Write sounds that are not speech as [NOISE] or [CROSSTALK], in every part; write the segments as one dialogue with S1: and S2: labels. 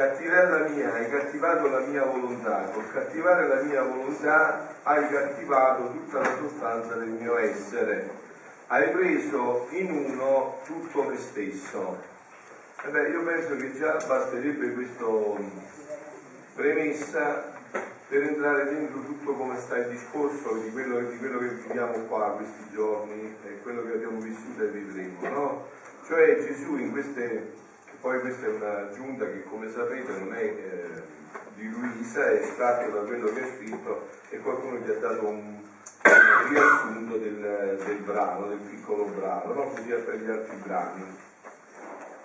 S1: cattivare la mia, hai cattivato la mia volontà, col cattivare la mia volontà hai cattivato tutta la sostanza del mio essere, hai preso in uno tutto me stesso. E beh, io penso che già basterebbe questa premessa per entrare dentro tutto come sta il discorso di quello, di quello che viviamo qua questi giorni e quello che abbiamo vissuto e vivremo, no? Cioè Gesù in queste, poi questa è una giunta che come sapete non è eh, di Luisa, è estratto da quello che ha scritto e qualcuno gli ha dato un, un riassunto del, del, brano, del piccolo brano, no? così per gli altri brani.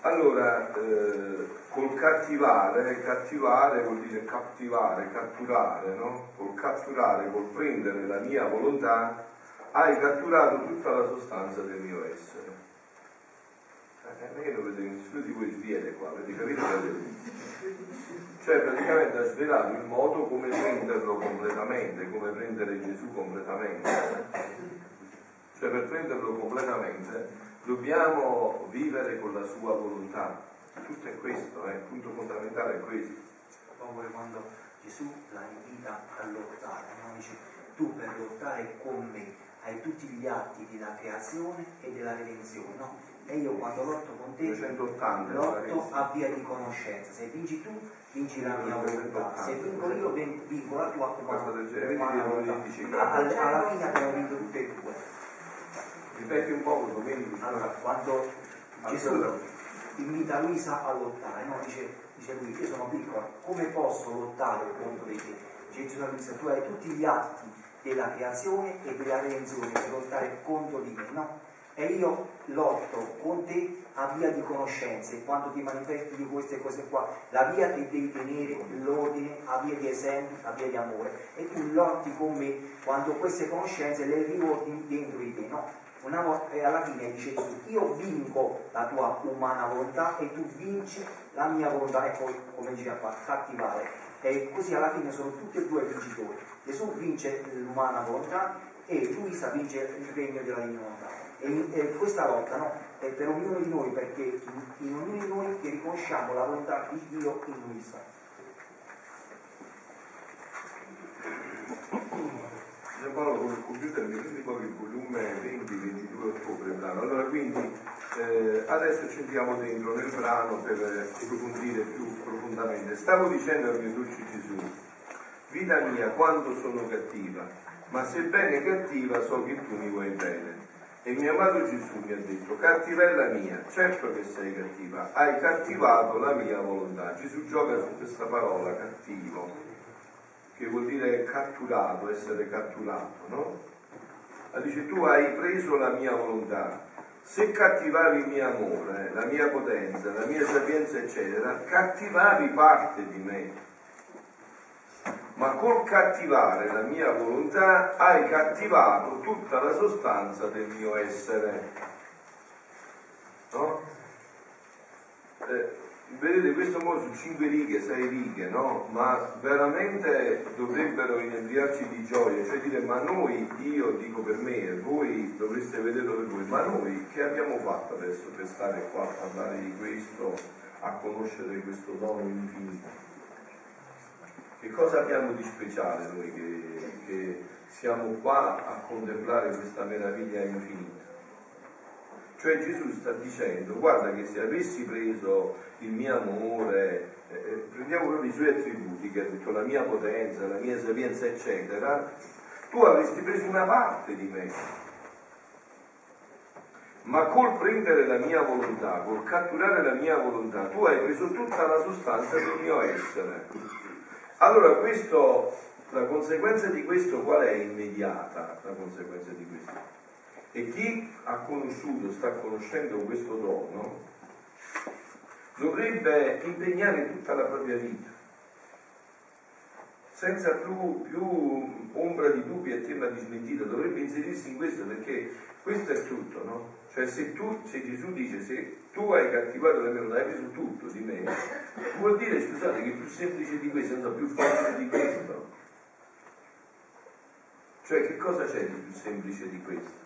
S1: Allora, eh, col cattivare, cattivare vuol dire cattivare, catturare, no? Col catturare, col prendere la mia volontà, hai catturato tutta la sostanza del mio essere. Eh, io non vedo nessuno di voi sviene qua, avete capito? Cioè praticamente ha svelato il modo come prenderlo completamente, come prendere Gesù completamente. Cioè per prenderlo completamente dobbiamo vivere con la sua volontà. Tutto è questo, eh? il punto fondamentale è questo.
S2: Come quando Gesù la invita a lottare, no? dice tu per lottare con me hai tutti gli atti della creazione e della redenzione, no? E io quando lotto con te 280, lotto a via di conoscenza. Se vinci tu, vinci la mia volontà. Se vinco io, vinco la tua
S1: umana.
S2: Alla fine abbiamo vinto tutte e due.
S1: Ripeti un po' Domenico.
S2: Allora, quando Gesù invita Luisa a lottare, no? dice, dice lui, io sono piccola, come posso lottare contro di te? Gesù a Luisa, tu hai tutti gli atti della creazione e della redenzione per lottare contro di me, no? E io lotto con te a via di conoscenze, quando ti manifesti di queste cose qua, la via che devi tenere, l'ordine, a via di esempi, a via di amore. E tu lotti con me quando queste conoscenze le riordini dentro di te, no? una volta, e alla fine dice Gesù, io vinco la tua umana volontà e tu vinci la mia volontà e poi come diceva qua, cattivare. E così alla fine sono tutti e due vincitori. Gesù vince l'umana volontà e Luisa vince il regno della divina volontà. E, e, questa lotta no, è per ognuno di noi perché in, in ognuno di noi che riconosciamo la volontà di Dio in Luisa.
S1: Paolo con il computer mi prendi poi il volume 20-22 ottobre brano. Allora quindi eh, adesso ci entriamo dentro nel brano per approfondire più profondamente. Stavo dicendo al mio dolce Gesù, vita mia quando sono cattiva, ma sebbene cattiva so che tu mi vuoi bene. E mio amato Gesù mi ha detto, cattivella mia, certo che sei cattiva, hai cattivato la mia volontà. Gesù gioca su questa parola, cattivo che vuol dire catturato, essere catturato, no? Ma dice tu hai preso la mia volontà, se cattivavi il mio amore, la mia potenza, la mia sapienza, eccetera, cattivavi parte di me. Ma col cattivare la mia volontà hai cattivato tutta la sostanza del mio essere. No? Eh, vedete questo mo su cinque righe, sei righe, no? Ma veramente dovrebbero inebriarci di gioia, cioè dire ma noi, io dico per me, voi dovreste vederlo per voi, ma noi che abbiamo fatto adesso per stare qua a parlare di questo, a conoscere questo dono infinito? Che cosa abbiamo di speciale noi che, che siamo qua a contemplare questa meraviglia infinita? Cioè Gesù sta dicendo, guarda che se avessi preso il mio amore, eh, eh, prendiamo proprio i suoi attributi, che ha detto la mia potenza, la mia sapienza, eccetera, tu avresti preso una parte di me. Ma col prendere la mia volontà, col catturare la mia volontà, tu hai preso tutta la sostanza del mio essere. Allora questo, la conseguenza di questo qual è immediata? La conseguenza di questo? E chi ha conosciuto, sta conoscendo questo dono, dovrebbe impegnare tutta la propria vita, senza più, più ombra di dubbi e tema di smentita, dovrebbe inserirsi in questo perché questo è tutto, no? Cioè se, tu, se Gesù dice se tu hai cattivato la mia hai preso tutto di me, vuol dire scusate che è più semplice di questo, non so, più facile di questo. Cioè che cosa c'è di più semplice di questo?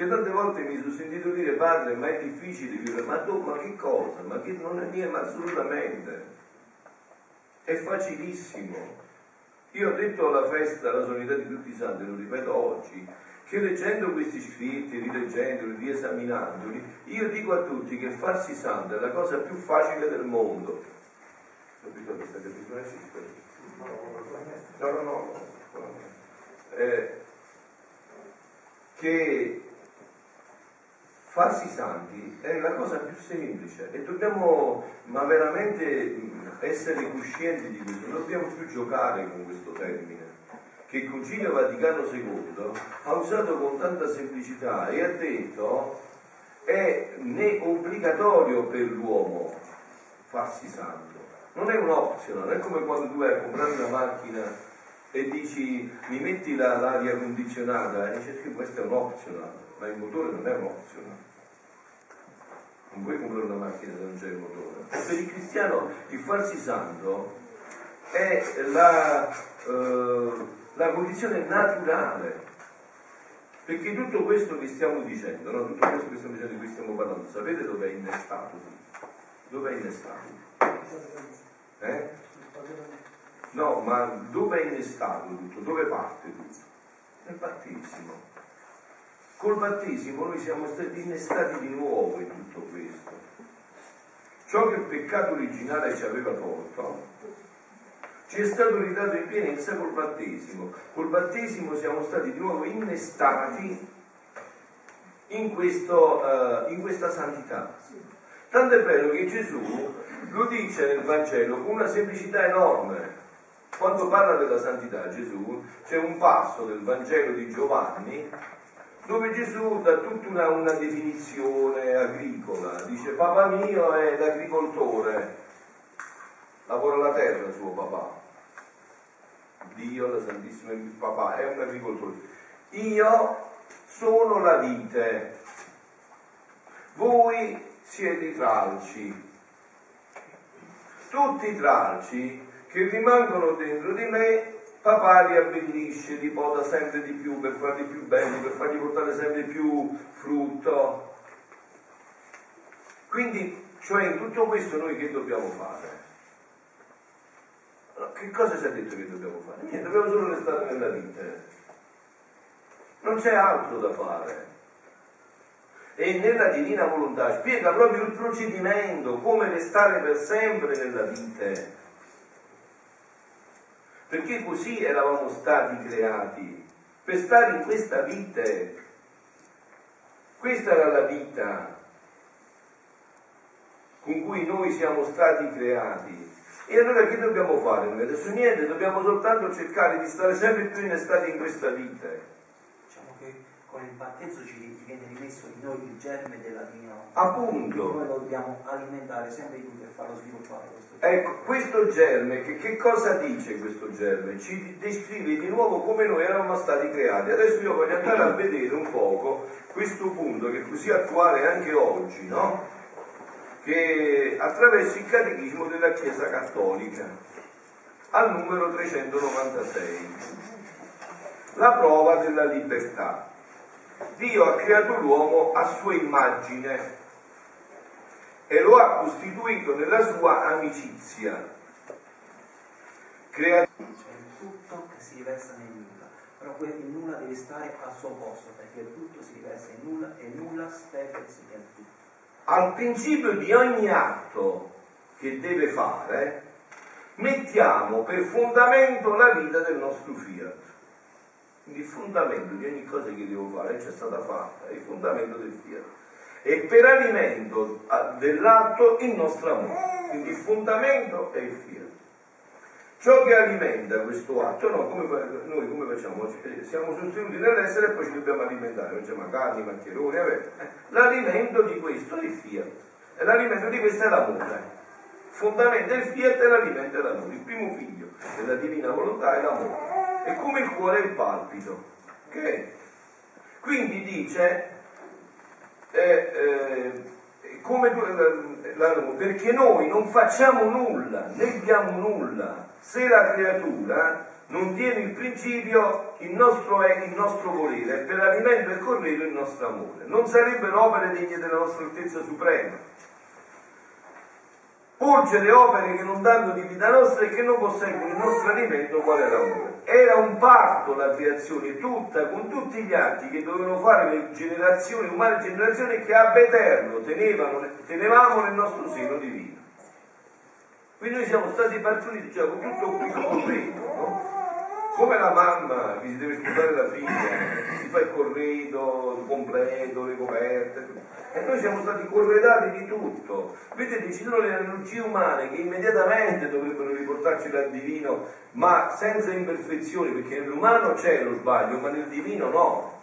S1: che tante volte mi sono sentito dire padre ma è difficile vivere, ma tu ma che cosa? Ma che non è mia, ma assolutamente. È facilissimo. Io ho detto alla festa, alla solidità di tutti i santi, lo ripeto oggi, che leggendo questi scritti, rileggendoli, riesaminandoli, io dico a tutti che farsi santo è la cosa più facile del mondo. No, no, no. Eh, che farsi santi è la cosa più semplice e dobbiamo ma veramente essere coscienti di questo, non dobbiamo più giocare con questo termine che il Concilio Vaticano II ha usato con tanta semplicità e ha detto è né obbligatorio per l'uomo farsi santo, non è un optional, è come quando tu vai a comprare una macchina e dici mi metti la, l'aria condizionata e dici che questo è un optional, ma il motore non è un optional. Non puoi comprare una macchina se non c'è il motore. Per il cristiano il farsi santo è la, eh, la condizione naturale. Perché tutto questo che stiamo dicendo, no? tutto questo che stiamo dicendo di cui stiamo parlando, sapete dove è innestato? Dove è innestato? Eh? No, ma dove è innestato tutto? Dove parte tutto? Nel battesimo. Col battesimo noi siamo stati innestati di nuovo in tutto questo. Ciò che il peccato originale ci aveva tolto, ci è stato ridato in pienezza col battesimo. Col battesimo siamo stati di nuovo innestati in, questo, uh, in questa santità. Tanto è vero che Gesù lo dice nel Vangelo con una semplicità enorme. Quando parla della santità Gesù, c'è un passo del Vangelo di Giovanni dove Gesù dà tutta una, una definizione agricola, dice papà mio è l'agricoltore, lavora la terra suo papà, Dio, la Santissima Papà, è un agricoltore. Io sono la vite, voi siete i tralci. Tutti i tralci che rimangono dentro di me, papà li abbellisce, li poda sempre di più per farli più belli, per fargli portare sempre più frutto. Quindi, cioè in tutto questo noi che dobbiamo fare? Che cosa ci ha detto che dobbiamo fare? Niente, dobbiamo solo restare nella vita. Non c'è altro da fare. E nella divina volontà spiega proprio il procedimento, come restare per sempre nella vita. Perché così eravamo stati creati, per stare in questa vita. Questa era la vita con cui noi siamo stati creati e allora che dobbiamo fare? Noi adesso niente, dobbiamo soltanto cercare di stare sempre più innestati in questa vita.
S2: Diciamo che con il battesimo ci viene rimesso di noi il germe della divina
S1: Appunto.
S2: Noi lo dobbiamo alimentare sempre di più per farlo sviluppare. Questo
S1: ecco, questo germe, che, che cosa dice questo germe? Ci descrive di nuovo come noi eravamo stati creati. Adesso io voglio andare a vedere un poco questo punto che è così attuale anche oggi, no? Che attraverso il catechismo della Chiesa Cattolica, al numero 396. La prova della libertà. Dio ha creato l'uomo a sua immagine e lo ha costituito nella sua amicizia.
S2: Crea... Il tutto che si riversa nel nulla, però quel nulla deve stare al suo posto perché tutto si riversa in nulla e nulla spezza nel tutto
S1: al principio di ogni atto che deve fare, mettiamo per fondamento la vita del nostro fiat. Quindi il fondamento di ogni cosa che devo fare è già stata fatta, è il fondamento del fiat. E per alimento dell'atto il nostro amore. Quindi il fondamento è il fiat. Ciò che alimenta questo atto, no, come, noi come facciamo? Eh, siamo sostenuti nell'essere e poi ci dobbiamo alimentare, mangiamo carni, maccheroni, l'alimento di questo è il fiat, e l'alimento di questo è l'amore. Fondamento il fiat e l'alimento è l'amore. Il primo figlio della divina volontà è l'amore. E come il cuore è il palpito. Okay? Quindi dice, eh, eh, come, perché noi non facciamo nulla, né diamo nulla se la creatura non tiene il principio il nostro è il nostro volere, per alimento e corredo il nostro amore. Non sarebbero opere degne della nostra altezza suprema. Porgere opere che non danno di vita nostra e che non posseggono il nostro alimento quale l'amore. Era un parto la creazione tutta, con tutti gli atti che dovevano fare le generazioni, umane generazioni che ab eterno tenevano, tenevamo nel nostro seno divino. Quindi noi siamo stati partoriti cioè, con tutto questo completo, no? Come la mamma che si deve sposare la figlia, si fa il corredo, il completo, le coperte, e noi siamo stati corredati di tutto. Vedete, ci sono le analogie umane che immediatamente dovrebbero riportarci dal divino, ma senza imperfezioni, perché nell'umano c'è lo sbaglio, ma nel divino no.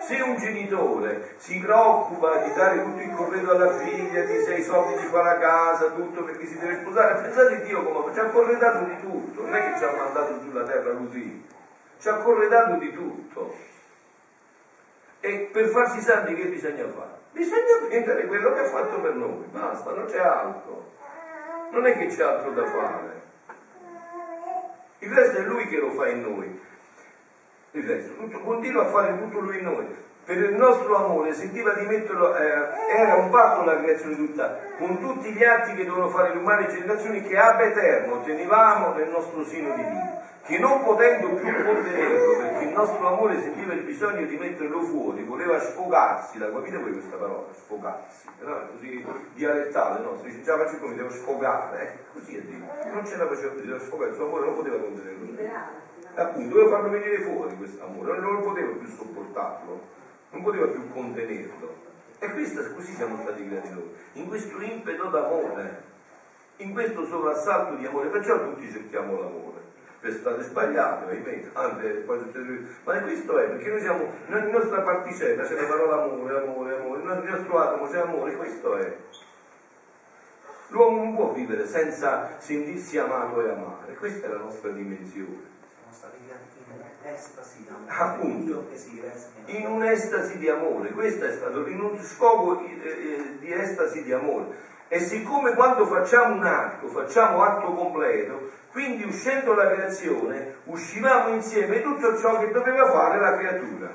S1: Se un genitore si preoccupa di dare tutto il corredo alla figlia, di sei soldi di fare la casa, tutto perché si deve sposare, pensate Dio come ci ha corredato di tutto, non è che ci ha mandato sulla terra così, ci ha corredato di tutto. E per farsi santi che bisogna fare? Bisogna prendere quello che ha fatto per noi, basta, non c'è altro. Non è che c'è altro da fare. Il resto è lui che lo fa in noi resto, tutto, continua a fare tutto lui in noi. Per il nostro amore sentiva di metterlo, eh, era un patto la creazione tutta, con tutti gli atti che devono fare le umane generazioni che ab eterno tenevamo nel nostro seno divino, che non potendo più contenerlo, perché il nostro amore sentiva il bisogno di metterlo fuori, voleva sfogarsi, la capite voi questa parola? Sfogarsi, no? così dialettale, no? Si dice già faccio come devo sfogare, eh? così è detto, non ce la faceva, si doveva sfogare, il suo amore non poteva contenerlo appunto doveva farlo venire fuori questo amore, non poteva più sopportarlo, non poteva più contenerlo. E questo, così siamo stati creati noi, in questo impeto d'amore, in questo sovrassalto di amore, perciò tutti cerchiamo l'amore. Per strade sbagliate, ahimè, tante, poi ma questo è, perché noi siamo, nella nostra particella c'è la parola amore, amore, amore, nel nostro atomo c'è amore, questo è. L'uomo non può vivere senza sentirsi amato e amare, questa è la nostra dimensione Appunto, in un'estasi di amore, questo è stato in un scopo eh, eh, di estasi di amore. E siccome quando facciamo un atto, facciamo atto completo, quindi uscendo la creazione, uscivamo insieme tutto ciò che doveva fare la creatura.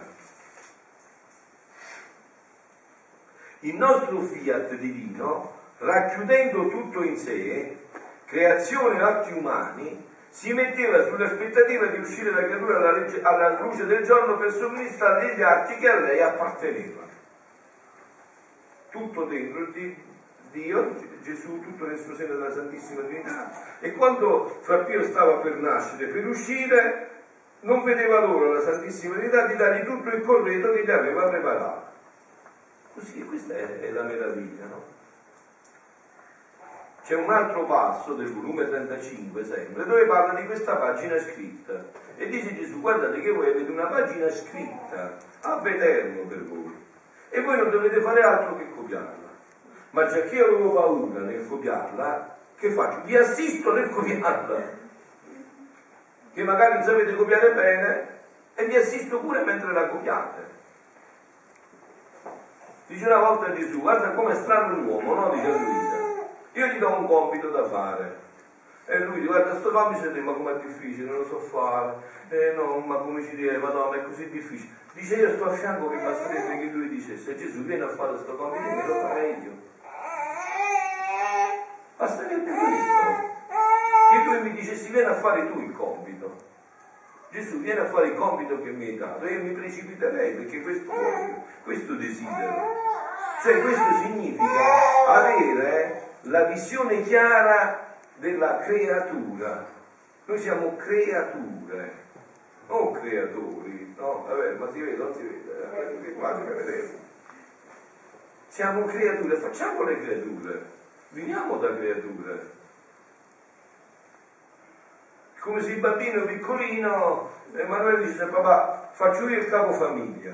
S1: Il nostro fiat divino, racchiudendo tutto in sé, creazione e atti umani, si metteva sull'aspettativa di uscire la creatura alla, legge, alla luce del giorno per somministrare gli atti che a lei appartenevano. Tutto dentro di Dio, Gesù, tutto nel suo seno della Santissima Trinità. E quando Fra Pio stava per nascere, per uscire, non vedeva l'ora la Santissima Trinità di dargli tutto il corredo che gli aveva preparato. Così, questa è, è la meraviglia, no? C'è un altro passo del volume 35 sempre dove parla di questa pagina scritta. E dice Gesù guardate che voi avete una pagina scritta. Ab eterno per voi. E voi non dovete fare altro che copiarla. Ma già che io avevo paura nel copiarla? Che faccio? vi assisto nel copiarla. Che magari non sapete copiare bene e vi assisto pure mentre la copiate. Dice una volta Gesù guarda come è strano l'uomo no? dice Luisa io gli do un compito da fare. E lui dice, guarda, sto compito ma com'è difficile, non lo so fare. Eh no, ma come ci dire, madonna, è così difficile. Dice, io sto a fianco che basterebbe che lui dicesse, Gesù vieni a fare questo compito, me lo farei io. Basterebbe questo. Che lui mi dicessi, vieni a fare tu il compito. Gesù viene a fare il compito che mi hai dato e io mi precipiterei perché questo voglio, questo desidero. Cioè questo significa avere la visione chiara della creatura. Noi siamo creature, non creatori, no? Vabbè, ma si vede, non si vede, eh? quasi per vedere. Siamo creature, facciamo le creature, viviamo da creature. Come se il bambino piccolino, Emanuele dice, papà, faccio io il capofamiglia.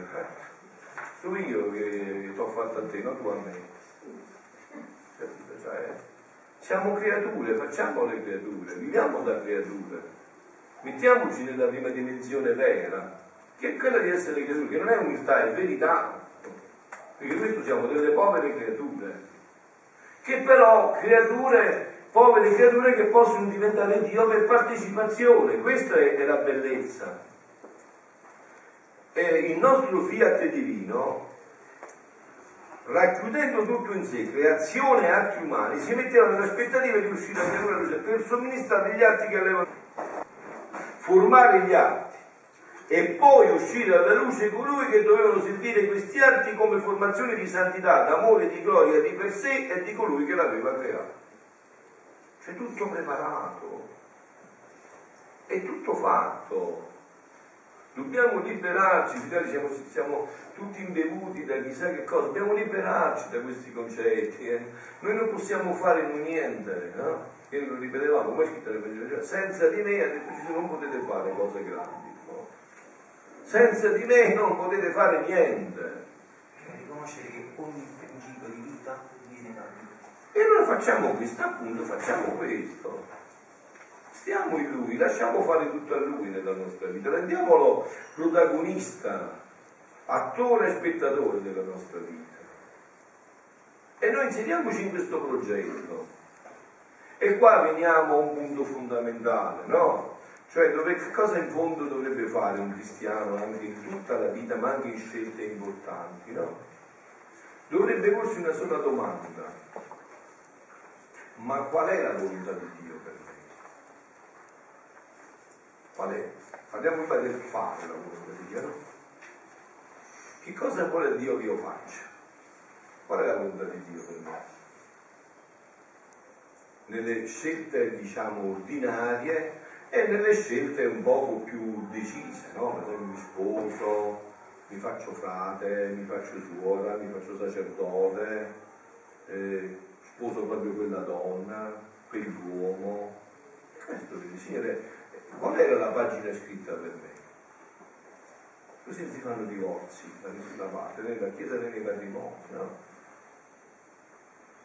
S1: Sono io che ti ho fatto a te, non tu a me cioè siamo creature, facciamo le creature, viviamo da creature, mettiamoci nella prima dimensione vera, che è quella di essere creature, che non è umiltà, è verità, perché questo siamo delle povere creature, che però creature, povere creature che possono diventare Dio per partecipazione, questa è, è la bellezza. E il nostro fiat divino racchiudendo tutto in sé, creazione e atti umani, si metteva nell'aspettativa di uscire a pianura luce per somministrare gli atti che aveva formare gli atti e poi uscire alla luce colui che dovevano servire questi atti come formazione di santità, d'amore, di gloria di per sé e di colui che l'aveva creato. C'è tutto preparato, è tutto fatto. Dobbiamo liberarci, siamo, siamo, tutti imbevuti da chissà che cosa, dobbiamo liberarci da questi concetti. Eh? Noi non possiamo fare niente, no? Che lo ripetevamo, come scritto nel senza di me ha detto Gesù non potete fare cose grandi. No? Senza di me non potete fare niente.
S2: Riconoscere che ogni principio di vita viene da Dio.
S1: E noi facciamo questo, appunto, facciamo questo. Stiamo in Lui, lasciamo fare tutto a Lui nella nostra vita, rendiamolo protagonista, attore e spettatore della nostra vita. E noi inseriamoci in questo progetto. E qua veniamo a un punto fondamentale, no? Cioè dove, che cosa in fondo dovrebbe fare un cristiano anche in tutta la vita, ma anche in scelte importanti, no? Dovrebbe porsi una sola domanda. Ma qual è la volontà di Dio per me? Qual è? Parliamo prima del fare la Dio, no? Che cosa vuole Dio che io faccia? Qual è la volontà di Dio per me? Nelle scelte, diciamo, ordinarie e nelle scelte un poco più decise, no? Per esempio mi sposo, mi faccio frate, mi faccio suora, mi faccio sacerdote, eh, sposo proprio quella donna, quell'uomo. Questo Signore, Qual era la pagina scritta per me? Così si fanno divorzi da nessuna parte, nella Chiesa né nei matrimoni, no?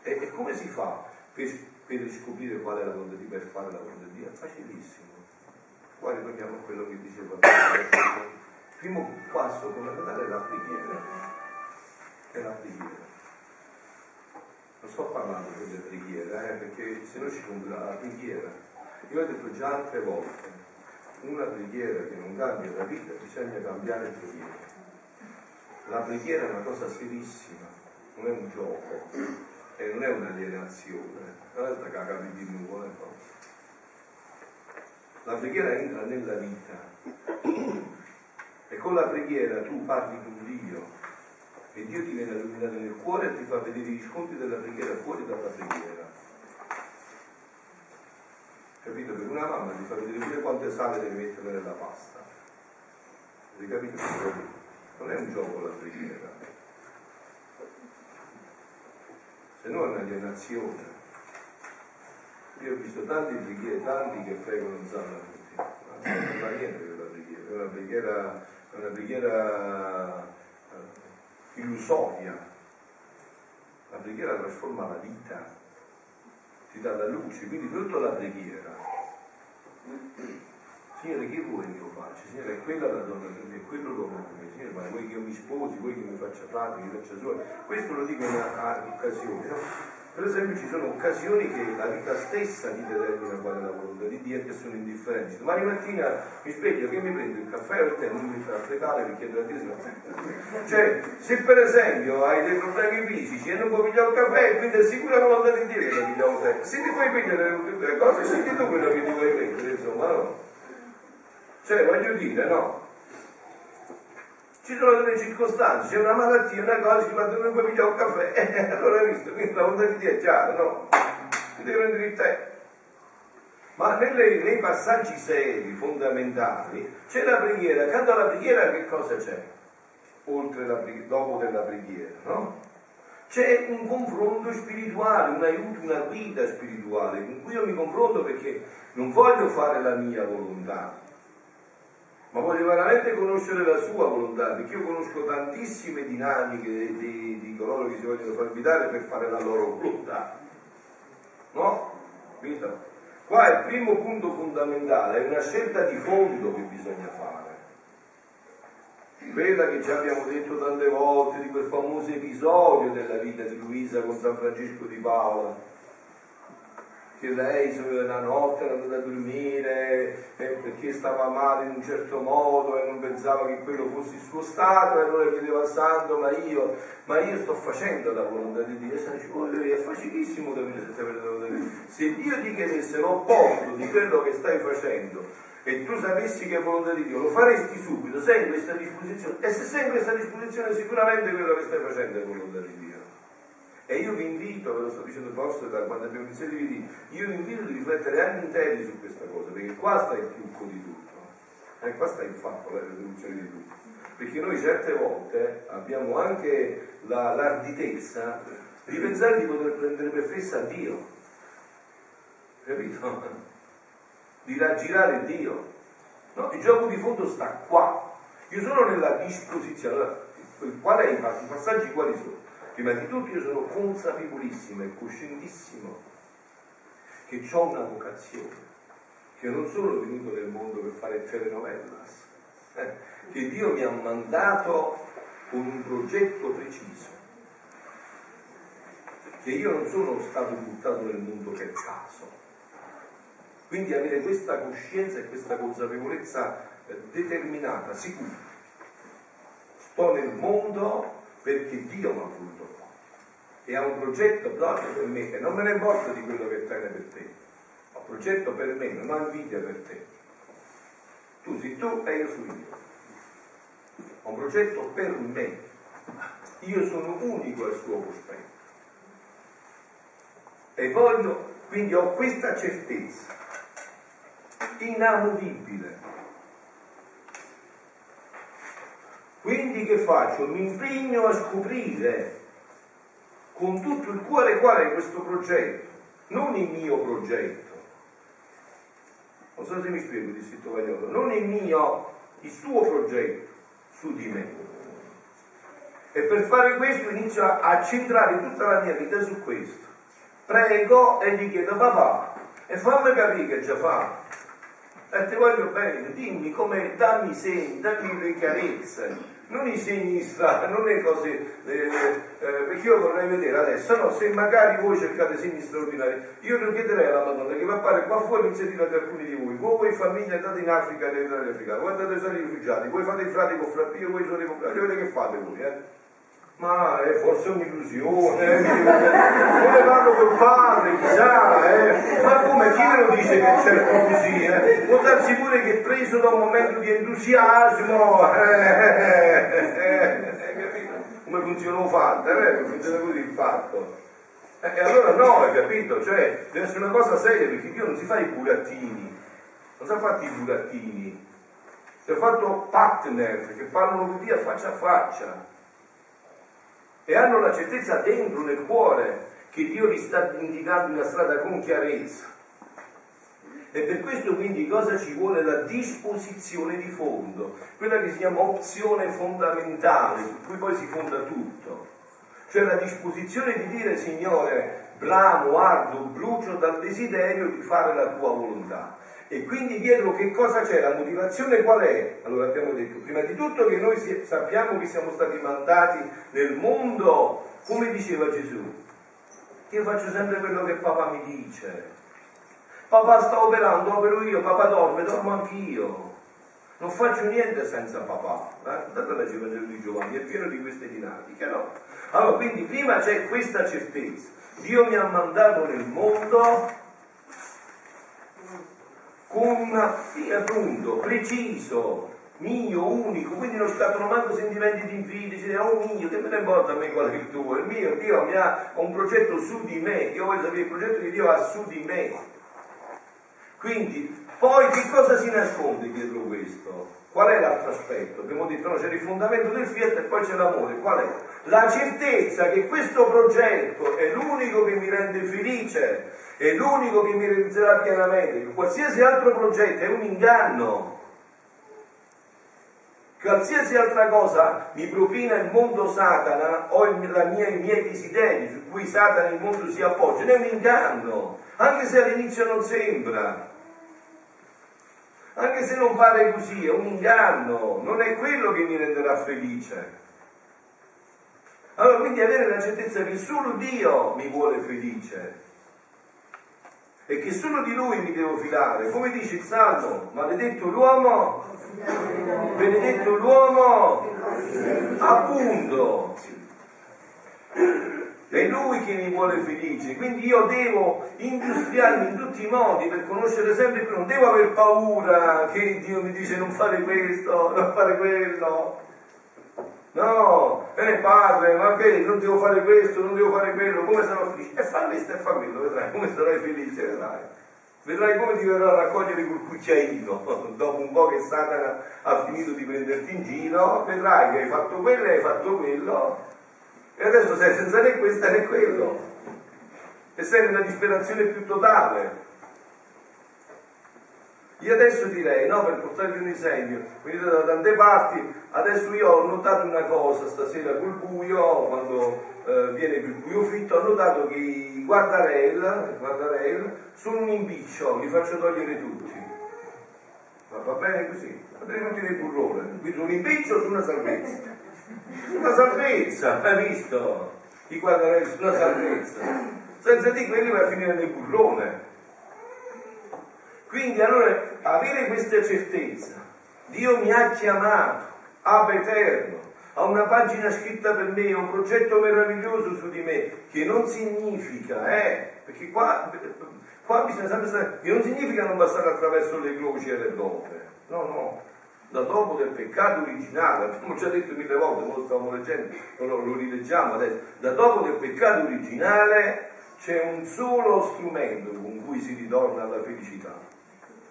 S1: E, e, come si fa per, per scoprire qual è la volontà di per fare la volontà di Dio? Facilissimo. Qua ritorniamo a quello che diceva Il primo passo fondamentale è la preghiera. È la preghiera. Non sto parlando delle preghiere, eh, perché se no ci compra la preghiera io ho detto già altre volte, una preghiera che non cambia la vita, bisogna cambiare preghiera. La preghiera è una cosa serissima, non è un gioco e non è un'alienazione, non è sta di nuvole. No. La preghiera entra nella vita e con la preghiera tu parli con Dio e Dio ti viene a illuminare nel cuore e ti fa vedere i riscontri della preghiera fuori dalla preghiera. Capito? Per una mamma ti fa vedere pure quante sale devi mettere nella pasta. Hai capito? Non è un gioco la preghiera. Se no è un'alienazione. Io ho visto tanti preghiere, tanti che pregano in sala tutti. Non fa niente quella preghiera, è una preghiera, è una preghiera eh, illusoria. La preghiera trasforma la vita, ti dà la luce, quindi tutta la preghiera Signore, che vuoi che io faccia? Signore, è quella la donna per è quello l'uomo per me. Signore, ma vuoi che io mi sposi, vuoi che mi faccia frate, che mi faccia suore? Questo lo dico in occasioni, no? Per esempio ci sono occasioni che la vita stessa ti determina qual è la volontà di Dio e che sono indifferenti. Domani mattina mi sveglio che mi prendo il caffè o il tè, non mi metto a pregare per chiedere a Dio Cioè, se per esempio hai dei problemi fisici e non puoi pigliare il caffè, quindi è sicura volontà di Dio che non pigliamo il tè. Se ti puoi pigliare le cose, senti tu quello che ti vuoi prendere, insomma, no? Cioè, voglio dire, no? Ci sono delle circostanze, c'è una malattia, una cosa, ci quando non puoi pigliare un caffè, eh, [LAUGHS] allora hai visto, quindi la volontà di Dio no? Ti devi prendere il tè. Ma nelle, nei passaggi seri, fondamentali, c'è la preghiera. Accanto alla preghiera che cosa c'è? Oltre la preghiera, dopo della preghiera, no? C'è un confronto spirituale, un aiuto, una guida spirituale con cui io mi confronto perché non voglio fare la mia volontà, ma voglio veramente conoscere la sua volontà, perché io conosco tantissime dinamiche di, di, di coloro che si vogliono far guidare per fare la loro volontà. No? Capito? Qua il primo punto fondamentale, è una scelta di fondo che bisogna fare. Quella che ci abbiamo detto tante volte di quel famoso episodio della vita di Luisa con San Francesco di Paola. Che lei la notte era andata a dormire eh, perché stava male in un certo modo e non pensava che quello fosse il suo stato e allora chiedeva al santo ma io, ma io sto facendo la volontà di Dio? E dice oh, è facilissimo vedere se la volontà di Dio. Se Dio ti chiedesse l'opposto di quello che stai facendo e tu sapessi che è volontà di Dio lo faresti subito sei in questa disposizione e se sei in questa disposizione sicuramente quello che stai facendo è volontà di Dio e io vi invito, ve lo sto dicendo forse da quando abbiamo iniziato i video, io vi invito a riflettere anni interi su questa cosa, perché qua sta il trucco di tutto, e eh, qua sta il fatto, la risoluzione di tutto. Perché noi certe volte abbiamo anche la, l'arditezza di pensare di poter prendere per fessa Dio. Capito? Di raggirare Dio. No, il gioco di fondo sta qua. Io sono nella disposizione. Allora, qual è? I passaggi quali sono? Prima di tutto io sono consapevolissimo e coscientissimo che ho una vocazione, che non sono venuto nel mondo per fare telenovelas, eh, che Dio mi ha mandato con un progetto preciso, che io non sono stato buttato nel mondo per caso. Quindi avere questa coscienza e questa consapevolezza eh, determinata, sicura. Sto nel mondo perché Dio mi ha voluto qua e ha un progetto proprio per me e non me ne importa di quello che tiene per te. Ha un progetto per me, non ho invidia per te. Tu sei tu e io sono io. Ho un progetto per me. Io sono unico al suo cospetto. E voglio quindi ho questa certezza. Inamovibile Quindi che faccio? Mi impegno a scoprire con tutto il cuore qual è questo progetto, non il mio progetto. Non so se mi spiego, disse Tovagliolo, non il mio, il suo progetto su di me. E per fare questo inizio a centrare tutta la mia vita su questo. Prego e gli chiedo papà e fammi capire che già fa. E ti voglio bene, dimmi come, dammi segni, dammi le chiarezze non i segni strani, non le cose, eh, eh, perché io vorrei vedere adesso, no, se magari voi cercate segni straordinari, io lo chiederei alla Madonna che va a fare qua fuori inizia a dire ad alcuni di voi, voi, famiglia andate in Africa andate africani, voi andate a rifugiati, voi fate i frati con frappio, voi sono i frati, vedete che fate voi, eh? Ma è forse un'illusione, eh? non ne vanno col padre, chissà, eh? ma come chi me lo dice che è certo così? Eh? Può darsi pure che preso da un momento di entusiasmo, eh, eh, come funziona un fatto, eh? così il fatto. E allora no, hai capito? Cioè, deve essere una cosa seria perché Dio non si fa i burattini, non si fa fatti i burattini, si è fatto partner che parlano con Dio faccia a faccia e hanno la certezza dentro nel cuore che Dio gli sta indicando una strada con chiarezza. E per questo quindi cosa ci vuole? La disposizione di fondo, quella che si chiama opzione fondamentale, su cui poi si fonda tutto. Cioè la disposizione di dire Signore, bramo, ardo, brucio dal desiderio di fare la tua volontà. E quindi dietro che cosa c'è? La motivazione qual è? Allora abbiamo detto, prima di tutto che noi sappiamo che siamo stati mandati nel mondo, come diceva Gesù. Io faccio sempre quello che papà mi dice. Papà sta operando, opero io, papà dorme, dormo anch'io. Non faccio niente senza papà. Eh? Andate a leggere il Vangelo di Giovanni, è pieno di queste dinamiche, no? Allora, quindi prima c'è questa certezza. Dio mi ha mandato nel mondo con, appunto, preciso, mio, unico, quindi non scattano manco sentimenti di invidia, dice, oh mio, che me ne importa a me qual è il tuo, il mio, Dio mi ha un progetto su di me, io voglio sapere il progetto che Dio ha su di me. Quindi, poi che cosa si nasconde dietro questo? Qual è l'altro aspetto? Abbiamo detto, no, c'è il fondamento del fiat e poi c'è l'amore. Qual è? La certezza che questo progetto è l'unico che mi rende felice, è l'unico che mi realizzerà pienamente. Qualsiasi altro progetto è un inganno. Qualsiasi altra cosa mi propina il mondo Satana o mia, i miei desideri su cui Satana il mondo si appoggia, è un inganno, anche se all'inizio non sembra. Anche se non pare così, è un inganno, non è quello che mi renderà felice. Allora quindi avere la certezza che solo Dio mi vuole felice e che solo di lui mi devo fidare. Come dice il Salmo, maledetto l'uomo, benedetto l'uomo, appunto. È lui che mi vuole felice, quindi io devo industriarmi in tutti i modi per conoscere sempre più, non devo aver paura che Dio mi dice non fare questo, non fare quello. No, eh padre, ma che non devo fare questo, non devo fare quello, come sarò felice? E fa questo e fa quello, vedrai come sarai felice, vedrai. Vedrai come ti verrà a raccogliere col cucchiaino, [LAUGHS] dopo un po' che Satana ha finito di prenderti in giro, vedrai che hai fatto quello e hai fatto quello, e adesso sei senza né questo né quello. E sei nella disperazione più totale. Io adesso direi, no, per portarvi un esempio, venite da tante parti, adesso io ho notato una cosa stasera col buio, quando eh, viene più buio fitto, ho notato che i guardarel, guardarel sono un impiccio, li faccio togliere tutti. Ma va bene così? Va bene tutti dei burrone, quindi un impiccio su una salvezza. Una salvezza, hai visto? I guardarelli sulla salvezza. Senza di quelli vai a finire nel burrone. Quindi allora avere questa certezza, Dio mi ha chiamato, ab eterno, ha una pagina scritta per me, un progetto meraviglioso su di me, che non significa, eh, perché qua, qua bisogna sempre stare, che non significa non passare attraverso le croci e le prove, no, no, da dopo del peccato originale, abbiamo già detto mille volte, lo stavamo leggendo, lo, lo rileggiamo adesso, da dopo del peccato originale c'è un solo strumento con cui si ritorna alla felicità,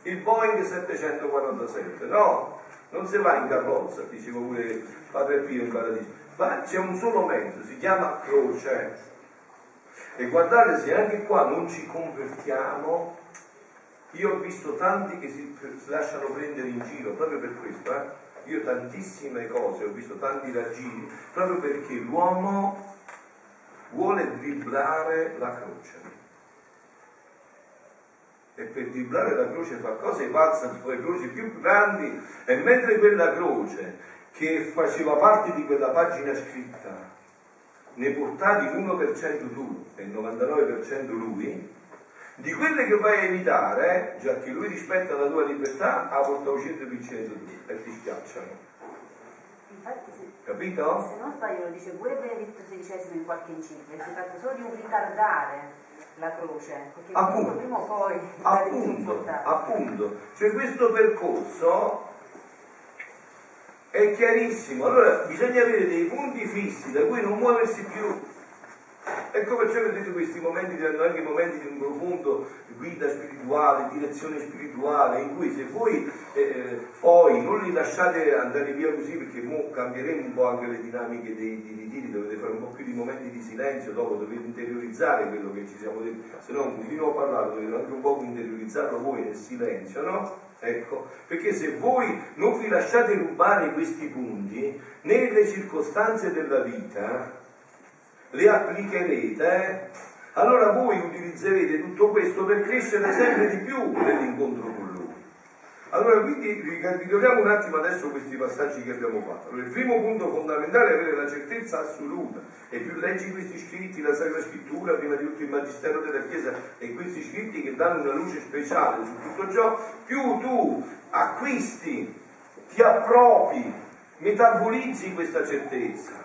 S1: il Boeing 747, no, non si va in carrozza, diceva pure Padre Pio in paradiso, ma c'è un solo mezzo, si chiama croce. E guardate se anche qua non ci convertiamo, io ho visto tanti che si, lasciano prendere in giro proprio per questo, eh? io tantissime cose, ho visto tanti raggiri, proprio perché l'uomo vuole dribblare la croce. E per dribblare la croce fa cose pazze, le croci più grandi, e mentre quella croce che faceva parte di quella pagina scritta ne portavi l'1% tu e il 99% lui, di quelle che vai a evitare, già che lui rispetta la tua libertà, ha portato 100% tu e ti schiacciano.
S3: Infatti, se,
S1: Capito?
S3: se non sbaglio lo dice pure Benedetto XVI in qualche enciclica, si tratta solo di un ritardare la croce, perché
S1: Appunto.
S3: prima o poi
S1: Appunto, appunto. Cioè questo percorso è chiarissimo. Allora bisogna avere dei punti fissi da cui non muoversi più. Ecco perciò vedete questi momenti diventano anche momenti di un profondo guida spirituale, direzione spirituale, in cui se voi eh, poi non li lasciate andare via così, perché mo cambieremo un po' anche le dinamiche dei, dei ritiri, dovete fare un po' più di momenti di silenzio, dopo dovete interiorizzare quello che ci siamo detti, se no continuo a parlare, dovete anche un po' interiorizzarlo voi nel silenzio, no? Ecco, perché se voi non vi lasciate rubare questi punti, nelle circostanze della vita, le applicherete, allora voi utilizzerete tutto questo per crescere sempre di più nell'incontro con Lui. Allora, quindi ricapitoliamo un attimo adesso questi passaggi che abbiamo fatto. Allora, il primo punto fondamentale è avere la certezza assoluta. E più leggi questi scritti, la Sacra Scrittura, prima di tutto il Magistero della Chiesa e questi scritti che danno una luce speciale su tutto ciò, più tu acquisti, ti appropri, metabolizzi questa certezza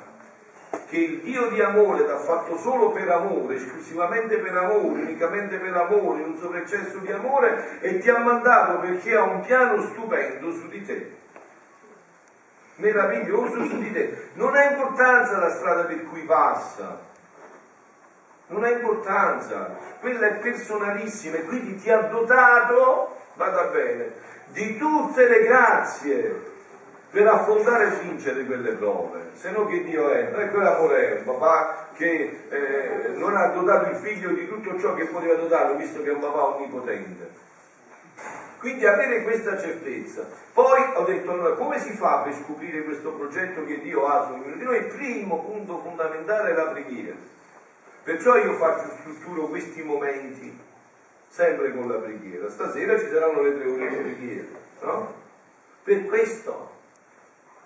S1: che il Dio di amore ti ha fatto solo per amore, esclusivamente per amore, unicamente per amore, un sovraccesso di amore e ti ha mandato perché ha un piano stupendo su di te. Meraviglioso su di te. Non ha importanza la strada per cui passa. Non ha importanza. Quella è personalissima e quindi ti ha dotato, vada bene, di tutte le grazie per affrontare e vincere quelle prove, se no che Dio è? Non è quell'amore è un papà che eh, non ha dotato il figlio di tutto ciò che poteva dotarlo, visto che è un papà onnipotente. Quindi avere questa certezza. Poi ho detto, allora, come si fa per scoprire questo progetto che Dio ha su di noi? Il primo punto fondamentale è la preghiera. Perciò io faccio, strutturo questi momenti sempre con la preghiera. Stasera ci saranno le tre ore di preghiera, no? Per questo,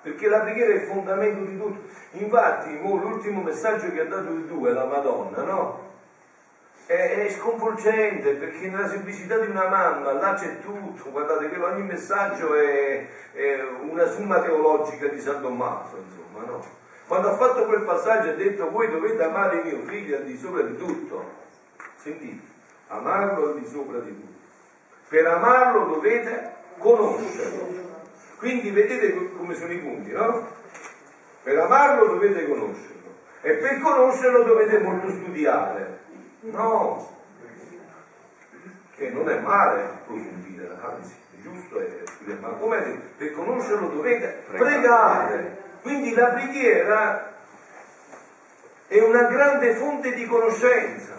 S1: perché la preghiera è il fondamento di tutto. Infatti, l'ultimo messaggio che ha dato il Dio è la Madonna, no? è, è sconvolgente perché nella semplicità di una mamma là c'è tutto, guardate che ogni messaggio è, è una summa teologica di San Tommaso, insomma, no? Quando ha fatto quel passaggio ha detto voi dovete amare mio figlio al di sopra di tutto. Sentite, amarlo al di sopra di tutto. Per amarlo dovete conoscerlo. Quindi vedete come sono i punti, no? Per amarlo dovete conoscerlo. E per conoscerlo dovete molto studiare. No, che non è male approfondire, anzi, è giusto è studiare, ma come per conoscerlo dovete pregare. Quindi la preghiera è una grande fonte di conoscenza.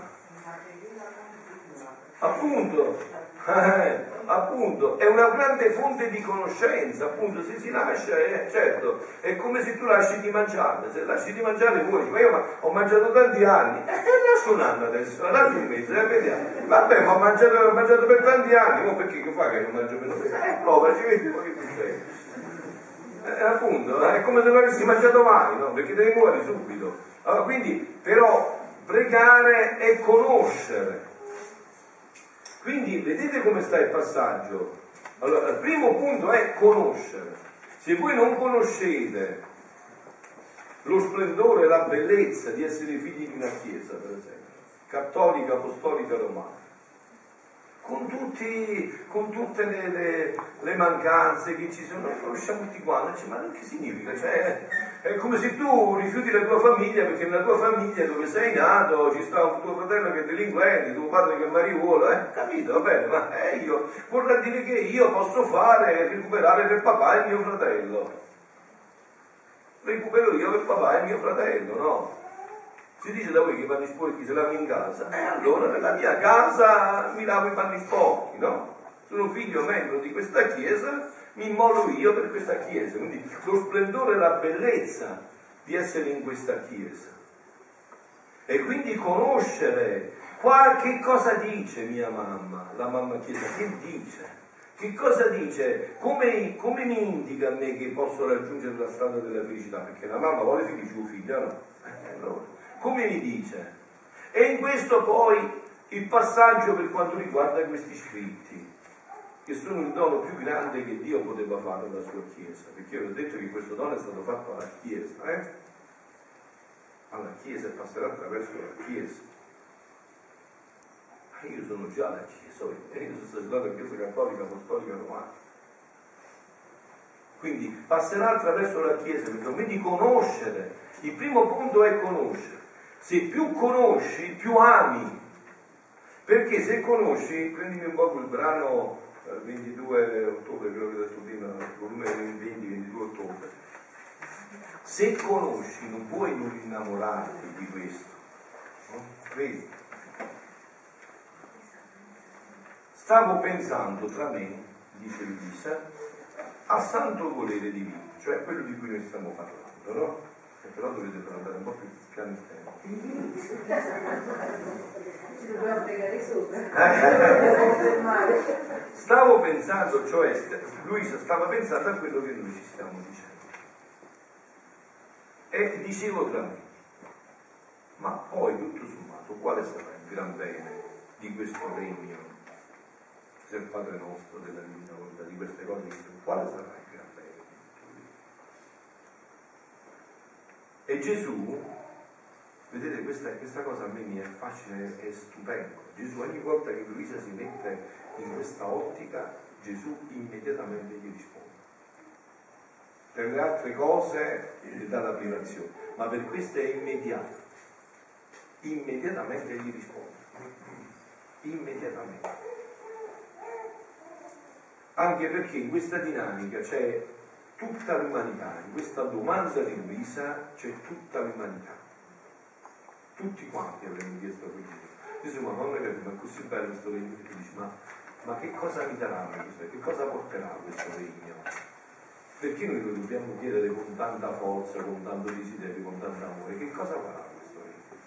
S1: Appunto, eh, appunto, è una grande fonte di conoscenza, appunto, se si lascia, eh, certo, è come se tu lasci di mangiare, se lasci di mangiare muori, ma io ho mangiato tanti anni, eh, lascio un anno adesso, lascio un mese, eh, vediamo, vabbè, ma ho mangiato, ho mangiato per tanti anni, ma perché che fa che non mangio meno? Eh, prova, ci vedi poi che succede. Eh, appunto, è come se non avessi mangiato mai, no? Perché devi muovere subito. Allora, quindi, però, pregare è conoscere quindi vedete come sta il passaggio. Allora, il primo punto è conoscere. Se voi non conoscete lo splendore la bellezza di essere figli di una chiesa, per esempio, cattolica, apostolica, romana, con, tutti, con tutte le, le, le, mancanze che ci sono, noi conosciamo tutti quanti, ma che significa? Cioè, è come se tu rifiuti la tua famiglia perché nella tua famiglia dove sei nato ci sta un tuo fratello che è delinquente, tuo padre che è mariuolo, eh? capito? Va bene, ma eh, io vorrà dire che io posso fare recuperare per papà il mio fratello. Recupero io per papà il mio fratello, no? Si dice da voi che i panni sporchi se lavano in casa, e eh, allora nella mia casa mi lavo i panni sporchi, no? Sono figlio membro di questa chiesa, mi immolo io per questa chiesa. Quindi lo splendore e la bellezza di essere in questa chiesa. E quindi conoscere qualche cosa dice mia mamma, la mamma chiesa, che dice? Che cosa dice? Come, come, mi indica a me che posso raggiungere la strada della felicità? Perché la mamma vuole figli suo figlio, no? Eh, allora, come mi dice? E in questo poi il passaggio per quanto riguarda questi scritti, che sono il dono più grande che Dio poteva fare alla sua Chiesa, perché io vi ho detto che questo dono è stato fatto alla Chiesa, eh? alla Chiesa e passerà attraverso la Chiesa. Ma io sono già la Chiesa, io sono stato alla Chiesa Cattolica Apostolica Romana. Quindi passerà attraverso la Chiesa, quindi conoscere. Il primo punto è conoscere se più conosci, più ami. Perché se conosci, prendimi un po' quel brano 22 eh, ottobre, quello che ho detto prima, volume 20-22 ottobre. Se conosci non puoi non innamorarti di questo. No? Vedi? Stavo pensando tra me, dice Luisa, a santo volere divino, cioè quello di cui noi stiamo parlando, no? E però dovete andare un po' più piano tempo. [LAUGHS]
S3: Sopra.
S1: Stavo pensando, cioè Luisa stava pensando a quello che noi ci stiamo dicendo. E dicevo tra me, ma poi tutto sommato quale sarà il gran bene di questo regno del Padre nostro, della Divina Volontà, di queste cose, quale sarà il gran bene? E Gesù Vedete, questa, questa, cosa a me mi è stupendo. Gesù ogni volta che Luisa si mette in questa ottica, Gesù immediatamente gli risponde. Per le altre cose gli dà la privazione, ma per queste è immediato. Immediatamente gli risponde. Immediatamente. Anche perché in questa dinamica c'è tutta l'umanità, in questa domanda di Luisa c'è tutta l'umanità tutti quanti avremmo chiesto a quel Gesù. Gesù, ma non è ma così bello questo regno, e tu dici, ma, ma, che cosa mi darà questo? Che cosa porterà questo regno? Perché noi lo dobbiamo chiedere con tanta forza, con tanto desiderio, con tanto amore? Che cosa farà questo regno?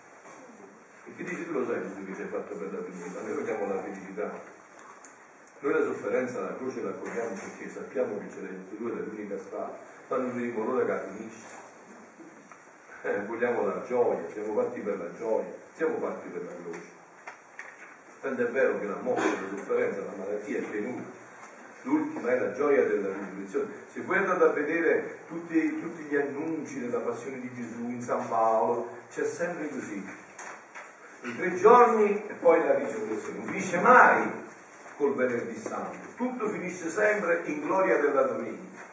S1: Perché dici tu lo sai Gesù che ci hai fatto per la felicità, noi vogliamo la felicità. Noi la sofferenza, la croce la accogliamo perché sappiamo che ce l'è Gesù, è l'unica strada, ma non vediamo che finisce eh, vogliamo la gioia, siamo fatti per la gioia, siamo fatti per la croce. Tanto è vero che la morte, la sofferenza, la malattia è venuta. L'ultima è la gioia della risurrezione. Se voi andate a vedere tutti, tutti gli annunci della passione di Gesù in San Paolo, c'è sempre così. I tre giorni e poi la risurrezione. Non finisce mai col venerdì santo. Tutto finisce sempre in gloria della domenica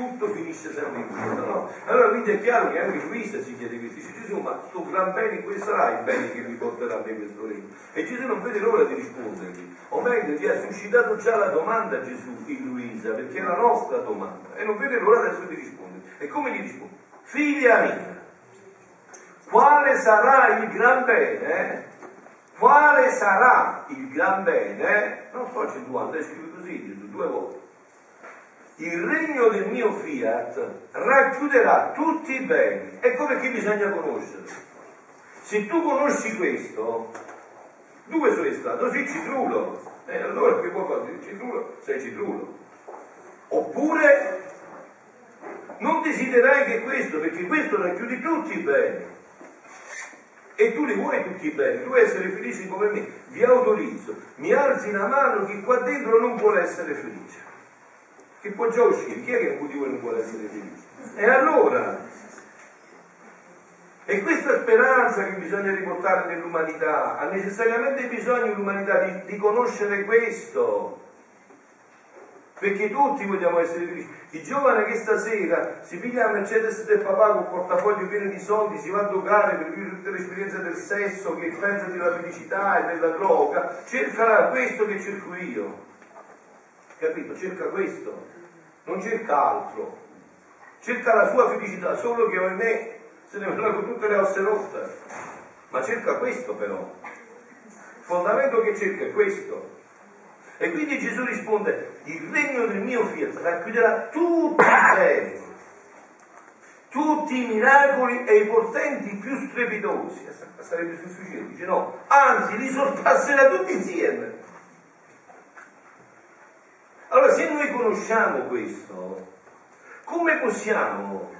S1: tutto finisce sempre in questo, no? Allora quindi è chiaro che anche Luisa si chiede questo, dice Gesù, ma sto gran bene, quale sarà il bene che mi porterà a me questo regno? E Gesù non vede l'ora di rispondergli, o meglio, gli ha suscitato già la domanda Gesù in Luisa, perché è la nostra domanda, e non vede l'ora adesso di rispondere. E come gli risponde? Figlia mia, quale sarà il gran bene? Quale sarà il gran bene? Non sto accentuando, è scritto così Gesù due volte il regno del mio fiat racchiuderà tutti i beni. Ecco perché bisogna conoscere. Se tu conosci questo, dove sei stato? Sei citrulo. E eh, allora che vuoi fare? Citrulo? Sei citrulo. Oppure non desiderai che questo, perché questo racchiude tutti i beni. E tu li vuoi tutti i beni, tu vuoi essere felice come me. Vi autorizzo, mi alzi la mano chi qua dentro non vuole essere felice che può già uscire. Chi è che un motivo non vuole essere felice? E allora, è questa speranza che bisogna riportare nell'umanità, ha necessariamente bisogno l'umanità di, di conoscere questo, perché tutti vogliamo essere felici. Il giovane che stasera si piglia la Mercedes del papà con portafoglio pieno di soldi, si va a giocare per vivere tutte le esperienze del sesso, che pensa della felicità e della droga, cerca questo che cerco io capito? Cerca questo, non cerca altro, cerca la sua felicità, solo che ahimè se ne verrà con tutte le ossa rotte, ma cerca questo però, il fondamento che cerca è questo. E quindi Gesù risponde, il regno del mio fiat racchiuderà tutti i beni, tutti i miracoli e i portenti più strepitosi. Sarebbe sufficiente, dice no, anzi li sorpasserà tutti insieme. Allora, se noi conosciamo questo, come possiamo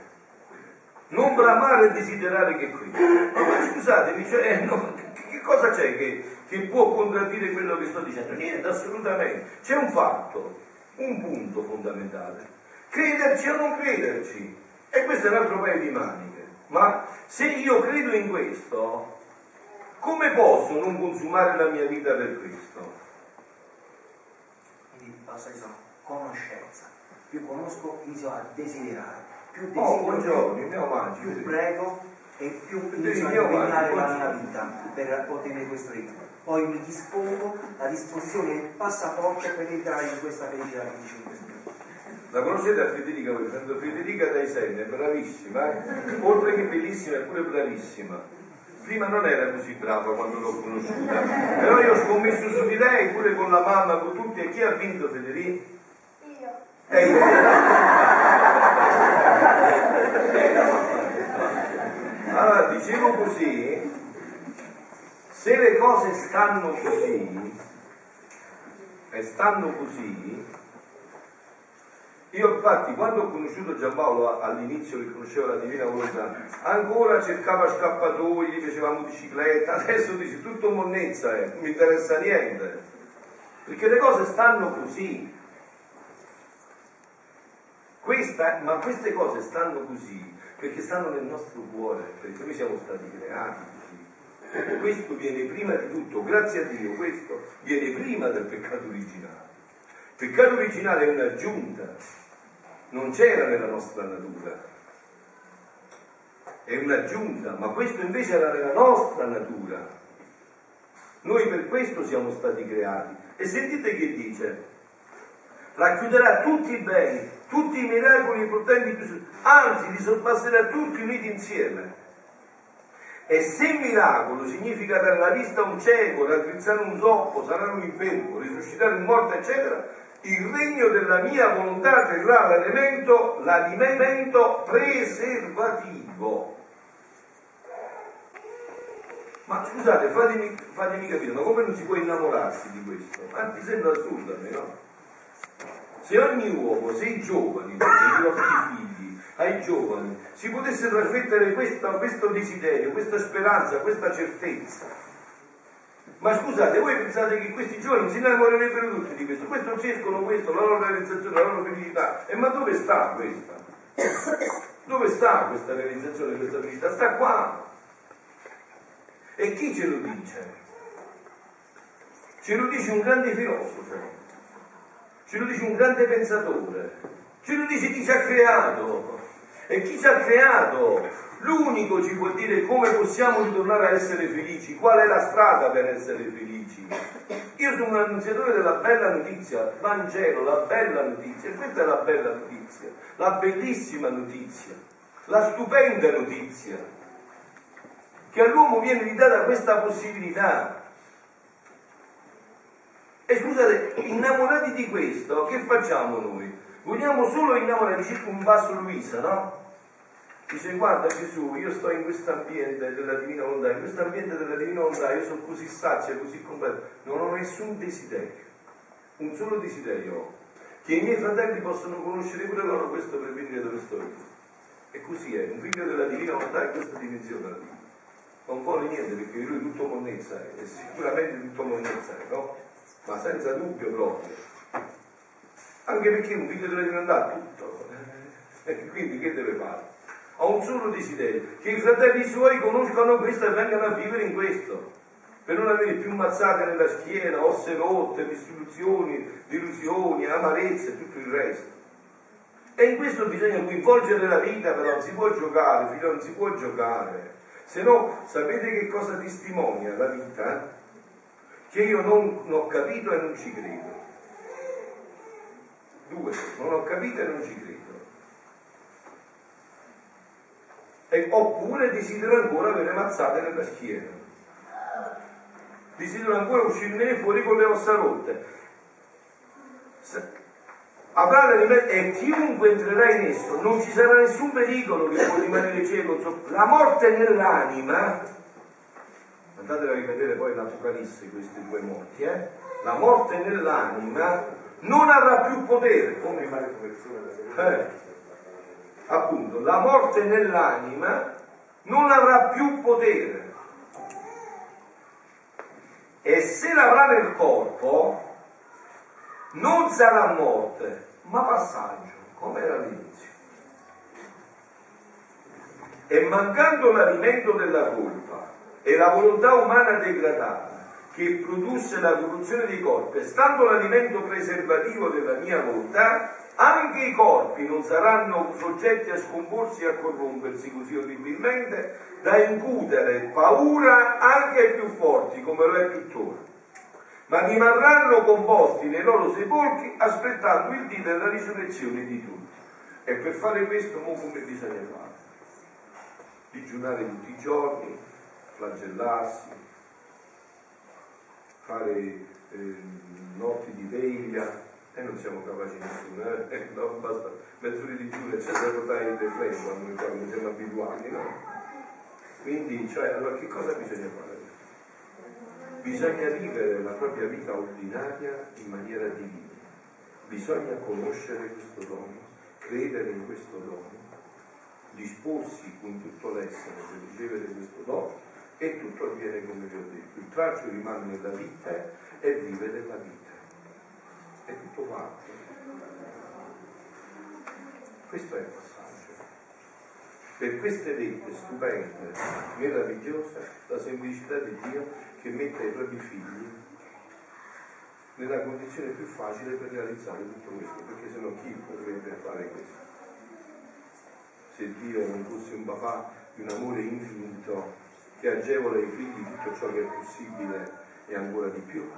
S1: non bramare e desiderare che questo? Ma scusatemi, cioè, eh, no, che cosa c'è che, che può contraddire quello che sto dicendo? Niente, assolutamente. C'è un fatto, un punto fondamentale. Crederci o non crederci. E questo è un altro paio di maniche. Ma se io credo in questo, come posso non consumare la mia vita per questo?
S2: Basta sono conoscenza. Più conosco, inizio a desiderare. Più
S1: desidero, oh, buongiorno, più, omaggio,
S2: più prego e più inizio a impegnare la mia vita per ottenere questo regno. Poi mi dispongo, la disposizione il passaporto per entrare in questa felicità che dice questo
S1: la conoscete a Federica, per esempio Federica dai Senne, è bravissima, eh? oltre che bellissima è pure bravissima prima non era così brava quando l'ho conosciuta, però io ho scommesso su di lei pure con la mamma, con tutti, e chi ha vinto Federico? Io. E io. Allora, dicevo così, se le cose stanno così, e stanno così, io infatti quando ho conosciuto Giampaolo all'inizio che conoscevo la Divina Volontà, ancora cercava scappatoi, gli piaceva motocicletta, [LAUGHS] adesso dice tutto monnezza, eh, non mi interessa niente. Perché le cose stanno così. Questa, ma queste cose stanno così perché stanno nel nostro cuore, perché noi siamo stati creati così. Questo viene prima di tutto, grazie a Dio, questo viene prima del peccato originale. Peccato originale è un'aggiunta, non c'era nella nostra natura. È un'aggiunta, ma questo invece era nella nostra natura. Noi per questo siamo stati creati. E sentite che dice, racchiuderà tutti i beni, tutti i miracoli potenti più anzi li sorpasserà tutti uniti insieme. E se miracolo significa dare la vista a un cieco, raddrizzare un zoppo, sanare un infermo, risuscitare un morto, eccetera, il regno della mia volontà terrà l'alimento, l'alimento preservativo. Ma scusate, fatemi, fatemi, capire, ma come non si può innamorarsi di questo? Ma ti sembra assurdo a me, no? Se ogni uomo, se i giovani, i nostri figli, ai giovani, si potesse trasmettere questo, questo desiderio, questa speranza, questa certezza, Ma scusate, voi pensate che questi giovani si innamorerebbero tutti di questo? Questo cercano questo, la loro realizzazione, la loro felicità. E ma dove sta questa? Dove sta questa realizzazione, questa felicità? Sta qua. E chi ce lo dice? Ce lo dice un grande filosofo, ce lo dice un grande pensatore, ce lo dice chi ci ha creato. E chi ci ha creato L'unico ci può dire come possiamo ritornare a essere felici, qual è la strada per essere felici. Io sono un annunziatore della bella notizia, Vangelo, la bella notizia, e questa è la bella notizia, la bellissima notizia, la stupenda notizia, che all'uomo viene ridata questa possibilità. E scusate, innamorati di questo, che facciamo noi? Vogliamo solo innamorare, circa un passo Luisa, no? Dice guarda Gesù, io sto in questo ambiente della divina volontà, in questo ambiente della divina volontà io sono così sazia, così completa, non ho nessun desiderio, un solo desiderio che i miei fratelli possano conoscere pure loro questo per venire dove sto io. E così è, un figlio della divina volontà in questa dimensione. Non vuole niente perché lui tutto monnezza è, e sicuramente tutto monnezza è, no? Ma senza dubbio proprio. Anche perché un figlio della divina volontà tutto. E quindi che deve fare? Ha un solo desiderio, che i fratelli suoi conoscano questo e vengano a vivere in questo, per non avere più mazzate nella schiena, osse rotte, distruzioni, delusioni, amarezze e tutto il resto. E in questo bisogna coinvolgere la vita, però non si può giocare, figlio, non si può giocare. Se no, sapete che cosa testimonia la vita? Che io non, non ho capito e non ci credo. Due, non ho capito e non ci credo. E, oppure desidero ancora avere mazzate nella schiena. Desidero ancora uscirne fuori con le ossa rotte. Avrà l'anima e chiunque entrerà in esso, non ci sarà nessun pericolo che può rimanere cieco. La morte nell'anima, andatela a rivedere poi l'Apocalisse questi due morti, eh? la morte nell'anima non avrà più potere. Come eh, appunto, la morte nell'anima non avrà più potere. E se l'avrà nel corpo, non sarà morte, ma passaggio, come era all'inizio. E mancando l'alimento della colpa e la volontà umana degradata, che produsse la corruzione dei corpi, stando l'alimento preservativo della mia volontà, anche i corpi non saranno soggetti a scomporsi e a corrompersi così orribilmente da incutere paura anche ai più forti come lo è tuttora, ma rimarranno composti nei loro sepolcri aspettando il dì della risurrezione di tutti. E per fare questo, mo come bisogna fare? Digiunare tutti i giorni, flagellarsi, fare eh, notti di veglia, e non siamo capaci nessuno, eh? [LAUGHS] no, basta mezz'ora di e c'è da portare il deflesso quando quando siamo abituati, no? Quindi, cioè, allora che cosa bisogna fare? Bisogna vivere la propria vita ordinaria in maniera divina. Bisogna conoscere questo dono, credere in questo dono, disporsi con tutto l'essere per ricevere questo dono e tutto avviene come vi ho detto. Il traccio rimane nella vita e vive la vita è tutto quanto. Questo è il passaggio. Per queste vette stupende, meravigliose, la semplicità di Dio che mette i propri figli nella condizione più facile per realizzare tutto questo, perché se no chi potrebbe fare questo? Se Dio non fosse un papà di un amore infinito che agevola ai figli tutto ciò che è possibile e ancora di più,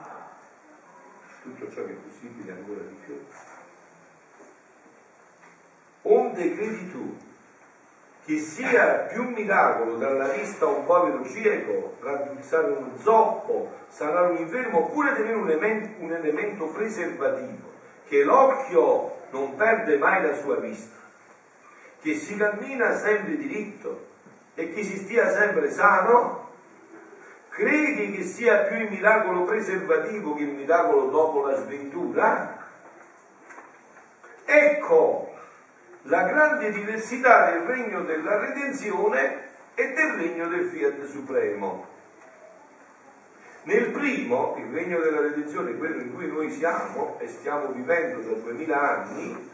S1: tutto ciò che è possibile ancora di più. Onde credi tu che sia più miracolo dalla vista un povero cieco, raddrizzare uno zoppo, sanare un infermo, oppure tenere un elemento, un elemento preservativo, che l'occhio non perde mai la sua vista, che si cammina sempre diritto e che si stia sempre sano, Credi che sia più il miracolo preservativo che il miracolo dopo la sventura? Ecco la grande diversità del regno della redenzione e del regno del fiat supremo. Nel primo, il regno della redenzione, quello in cui noi siamo e stiamo vivendo da duemila anni,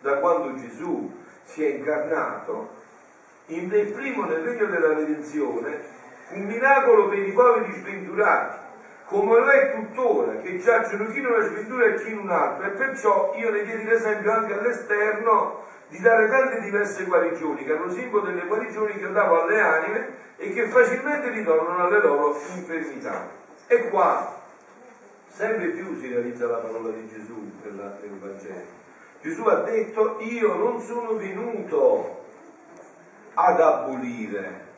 S1: da quando Gesù si è incarnato, nel primo, nel regno della redenzione, un miracolo per i poveri sventurati, come lo è tuttora, che giacciono chi in una sventura e chi in un altro, e perciò io ne diedi l'esempio anche all'esterno di dare tante diverse guarigioni, che erano simbolo delle guarigioni che davo alle anime e che facilmente ritornano alle loro infermità. E qua sempre più si realizza la parola di Gesù nel Vangelo. Gesù ha detto io non sono venuto ad abolire,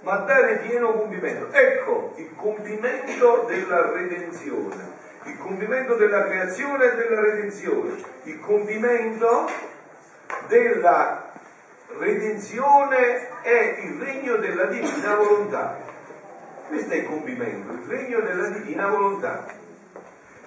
S1: ma dare pieno compimento. Ecco il compimento della redenzione, il compimento della creazione e della redenzione, il compimento della redenzione è il regno della divina volontà. Questo è il compimento, il regno della divina volontà.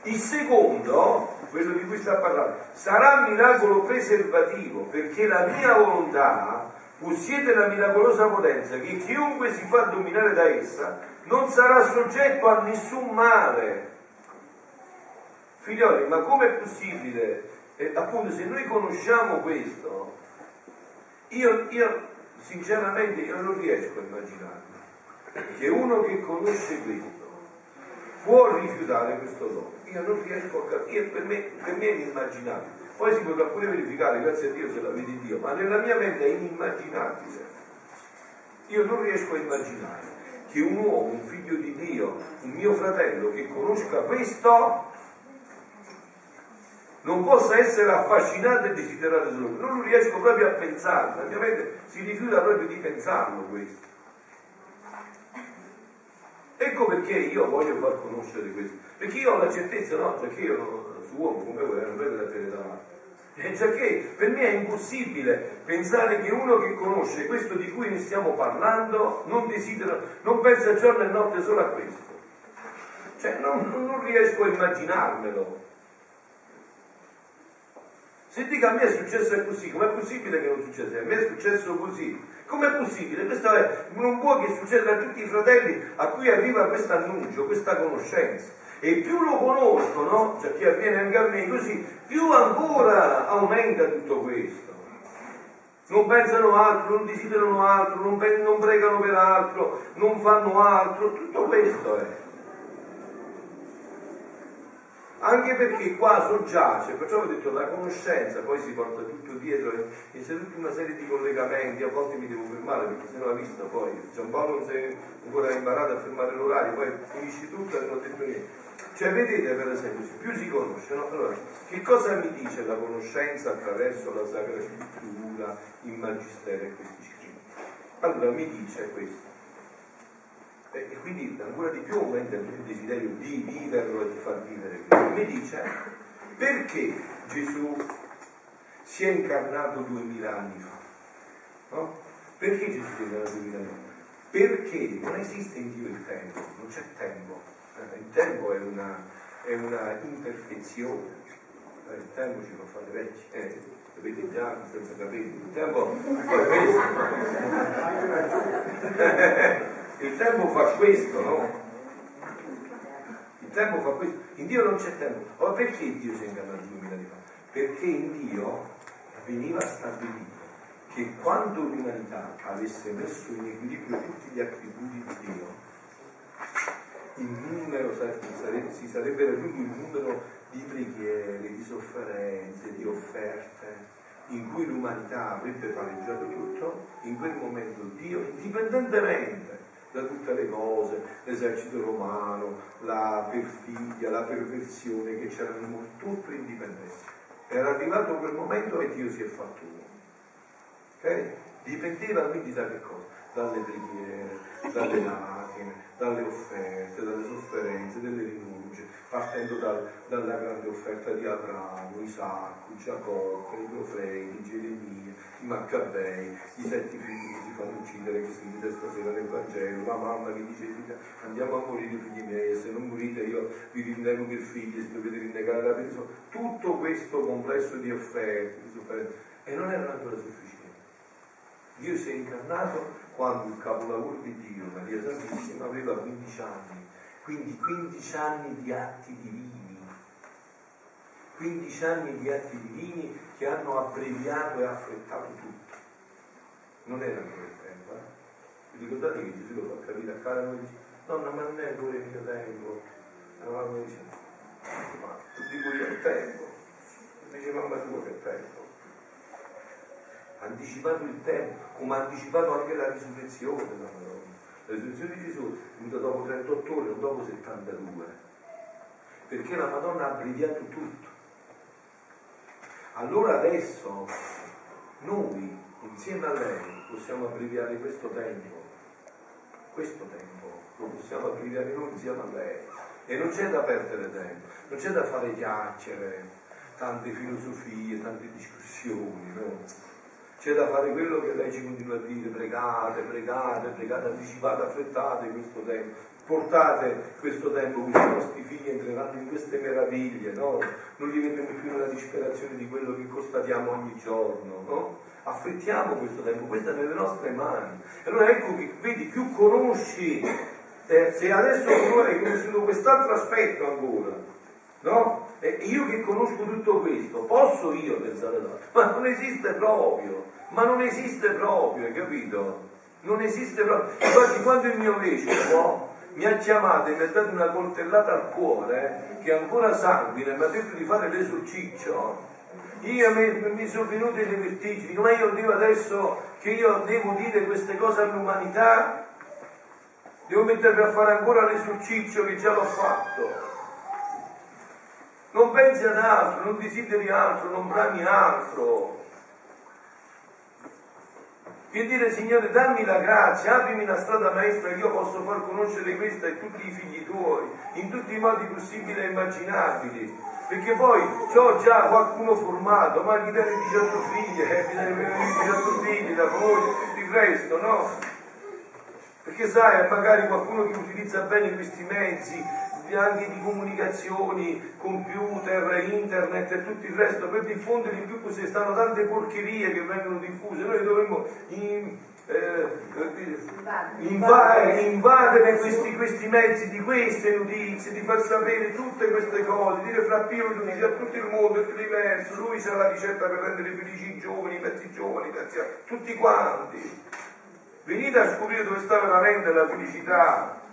S1: Il secondo, quello di cui sta parlando, sarà miracolo preservativo perché la mia volontà possiede la miracolosa potenza che chiunque si fa dominare da essa non sarà soggetto a nessun male. Figlioli, ma com'è possibile? Eh, appunto, se noi conosciamo questo, io, io sinceramente io non riesco a immaginare che uno che conosce questo può rifiutare questo dono. Io non riesco a capire, per me, per me è inimmaginabile. Poi si potrà pure verificare, grazie a Dio se la vede Dio, ma nella mia mente è inimmaginabile. Io non riesco a immaginare che un uomo, un figlio di Dio, un mio fratello che conosca questo, non possa essere affascinato e desiderato solo. Non riesco proprio a pensarlo, la mia mente si rifiuta proprio di pensarlo questo. Ecco perché io voglio far conoscere questo, perché io ho la certezza, no, perché io su uomo come voi non vedo la fede davanti. E già che per me è impossibile pensare che uno che conosce questo di cui ne stiamo parlando non desidera, non pensa giorno e notte solo a questo. Cioè non, non riesco a immaginarmelo. Se dica a me è successo così, com'è possibile che non succeda? A me è successo così. Com'è possibile? Questo è, non può che succeda a tutti i fratelli a cui arriva questo annuncio, questa conoscenza. E più lo conoscono, cioè che avviene anche a me così, più ancora aumenta tutto questo. Non pensano altro, non desiderano altro, non, non pregano per altro, non fanno altro, tutto questo è anche perché qua soggiace, perciò ho detto la conoscenza, poi si porta tutto dietro e c'è tutta una serie di collegamenti, a volte mi devo fermare perché se no la vista poi Giampaolo non si è ancora imparato a fermare l'orario, poi finisci tutto e non ho detto niente. Cioè vedete per esempio, più si conoscono, allora che cosa mi dice la conoscenza attraverso la Sacra Scrittura, il Magistero e questi scritti? Allora mi dice questo e quindi ancora di più aumenta il desiderio di viverlo e di far vivere Cristo. Mi dice perché Gesù si è incarnato duemila anni fa? No? Perché Gesù si è incarnato duemila anni fa? Perché non esiste in Dio il tempo, non c'è tempo. Eh, il tempo è una, è una imperfezione, eh, il tempo ci fa fare vecchi. Eh, avete già senza capelli, il tempo è questo. [LAUGHS] [LAUGHS] Il tempo fa questo, no? Il tempo fa questo. In Dio non c'è tempo. Ma perché Dio si è ingannato duemila anni fa? Perché in Dio veniva stabilito che quando l'umanità avesse messo in equilibrio tutti gli attributi di Dio, il numero si sarebbe raggiunto il numero di preghiere, di sofferenze, di offerte in cui l'umanità avrebbe pareggiato tutto, in quel momento Dio, indipendentemente da tutte le cose, l'esercito romano, la perfidia, la perversione che c'era nel mondo, tutto indipendente. Era arrivato quel momento e Dio si è fatto uomo. Okay? Dipendeva quindi da che cosa? Dalle preghiere, dalle [LAUGHS] lacrime, dalle offerte, dalle sofferenze, dalle rinunce, partendo dal, dalla grande offerta di Abramo, Isacco, Giacobbe, i profeti, Geremia, i Maccabei, i sette figli che si fanno uccidere, che si dite stasera nel Vangelo, la mamma che dice andiamo a morire figli miei, se non morite io vi rinnego per figli, se dovete rinnegare la persona. Tutto questo complesso di offerte, di sofferenze, e non era ancora sufficiente. Dio si è incarnato quando il capolavoro di Dio, Maria Santissima, aveva 15 anni Quindi 15 anni di atti divini, 15 anni di atti divini che hanno abbreviato e affrettato tutto. Non era ancora il tempo, eh? Vi ricordate che Gesù lo fa capire a cara noi dice, nonna ma non è ancora il mio tempo. La mamma dice, ma tu dico io il tempo. Dice mamma tu che tempo. Anticipato il tempo, come ha anticipato anche la risurrezione della Madonna. La risurrezione di Gesù è venuta dopo 38 ore, non dopo 72. Perché la Madonna ha abbreviato tutto. Allora adesso noi, insieme a lei, possiamo abbreviare questo tempo. Questo tempo lo possiamo abbreviare noi insieme a lei. E non c'è da perdere tempo, non c'è da fare chiacchiere, tante filosofie, tante discussioni, no? C'è da fare quello che lei ci continua a dire, pregate, pregate, pregate, anticipate, affrettate questo tempo, portate questo tempo, così i nostri figli entreranno in queste meraviglie, no? Non li vedremo più nella disperazione di quello che constatiamo ogni giorno, no? Affrettiamo questo tempo, questo è nelle nostre mani. Allora ecco che vedi, più conosci, eh, se adesso tu hai conosciuto quest'altro aspetto ancora, no? E io che conosco tutto questo, posso io pensare l'altro? Ma non esiste proprio, ma non esiste proprio, hai capito? Non esiste proprio. Infatti quando il mio vescovo mi ha chiamato e mi ha dato una coltellata al cuore, che ancora sanguina, mi ha detto di fare l'esorciccio, io mi, mi sono venute le vertigini, come io devo adesso che io devo dire queste cose all'umanità, devo mettermi a fare ancora l'esorciccio che già l'ho fatto non pensi ad altro, non desideri altro, non brami altro. Che dire, Signore, dammi la grazia, aprimi la strada maestra che io posso far conoscere questa e tutti i figli tuoi, in tutti i modi possibili e immaginabili. Perché poi ho già qualcuno formato, ma chi tiene 18 figli, eh, bisogna 18 figli, la moglie, tutto il resto, no? Perché sai, magari qualcuno che utilizza bene questi mezzi, anche di comunicazioni, computer, internet e tutto il resto per diffondere in più così stanno tante porcherie che vengono diffuse. Noi dovremmo in, eh, invadere, invadere questi, questi, mezzi di queste notizie, di far sapere tutte queste cose, dire fra Pio tu dici a tutto il mondo è diverso, lui c'ha la ricetta per rendere felici i giovani, i mezzi giovani, mezzi, tutti quanti. Venite a scoprire dove sta veramente la felicità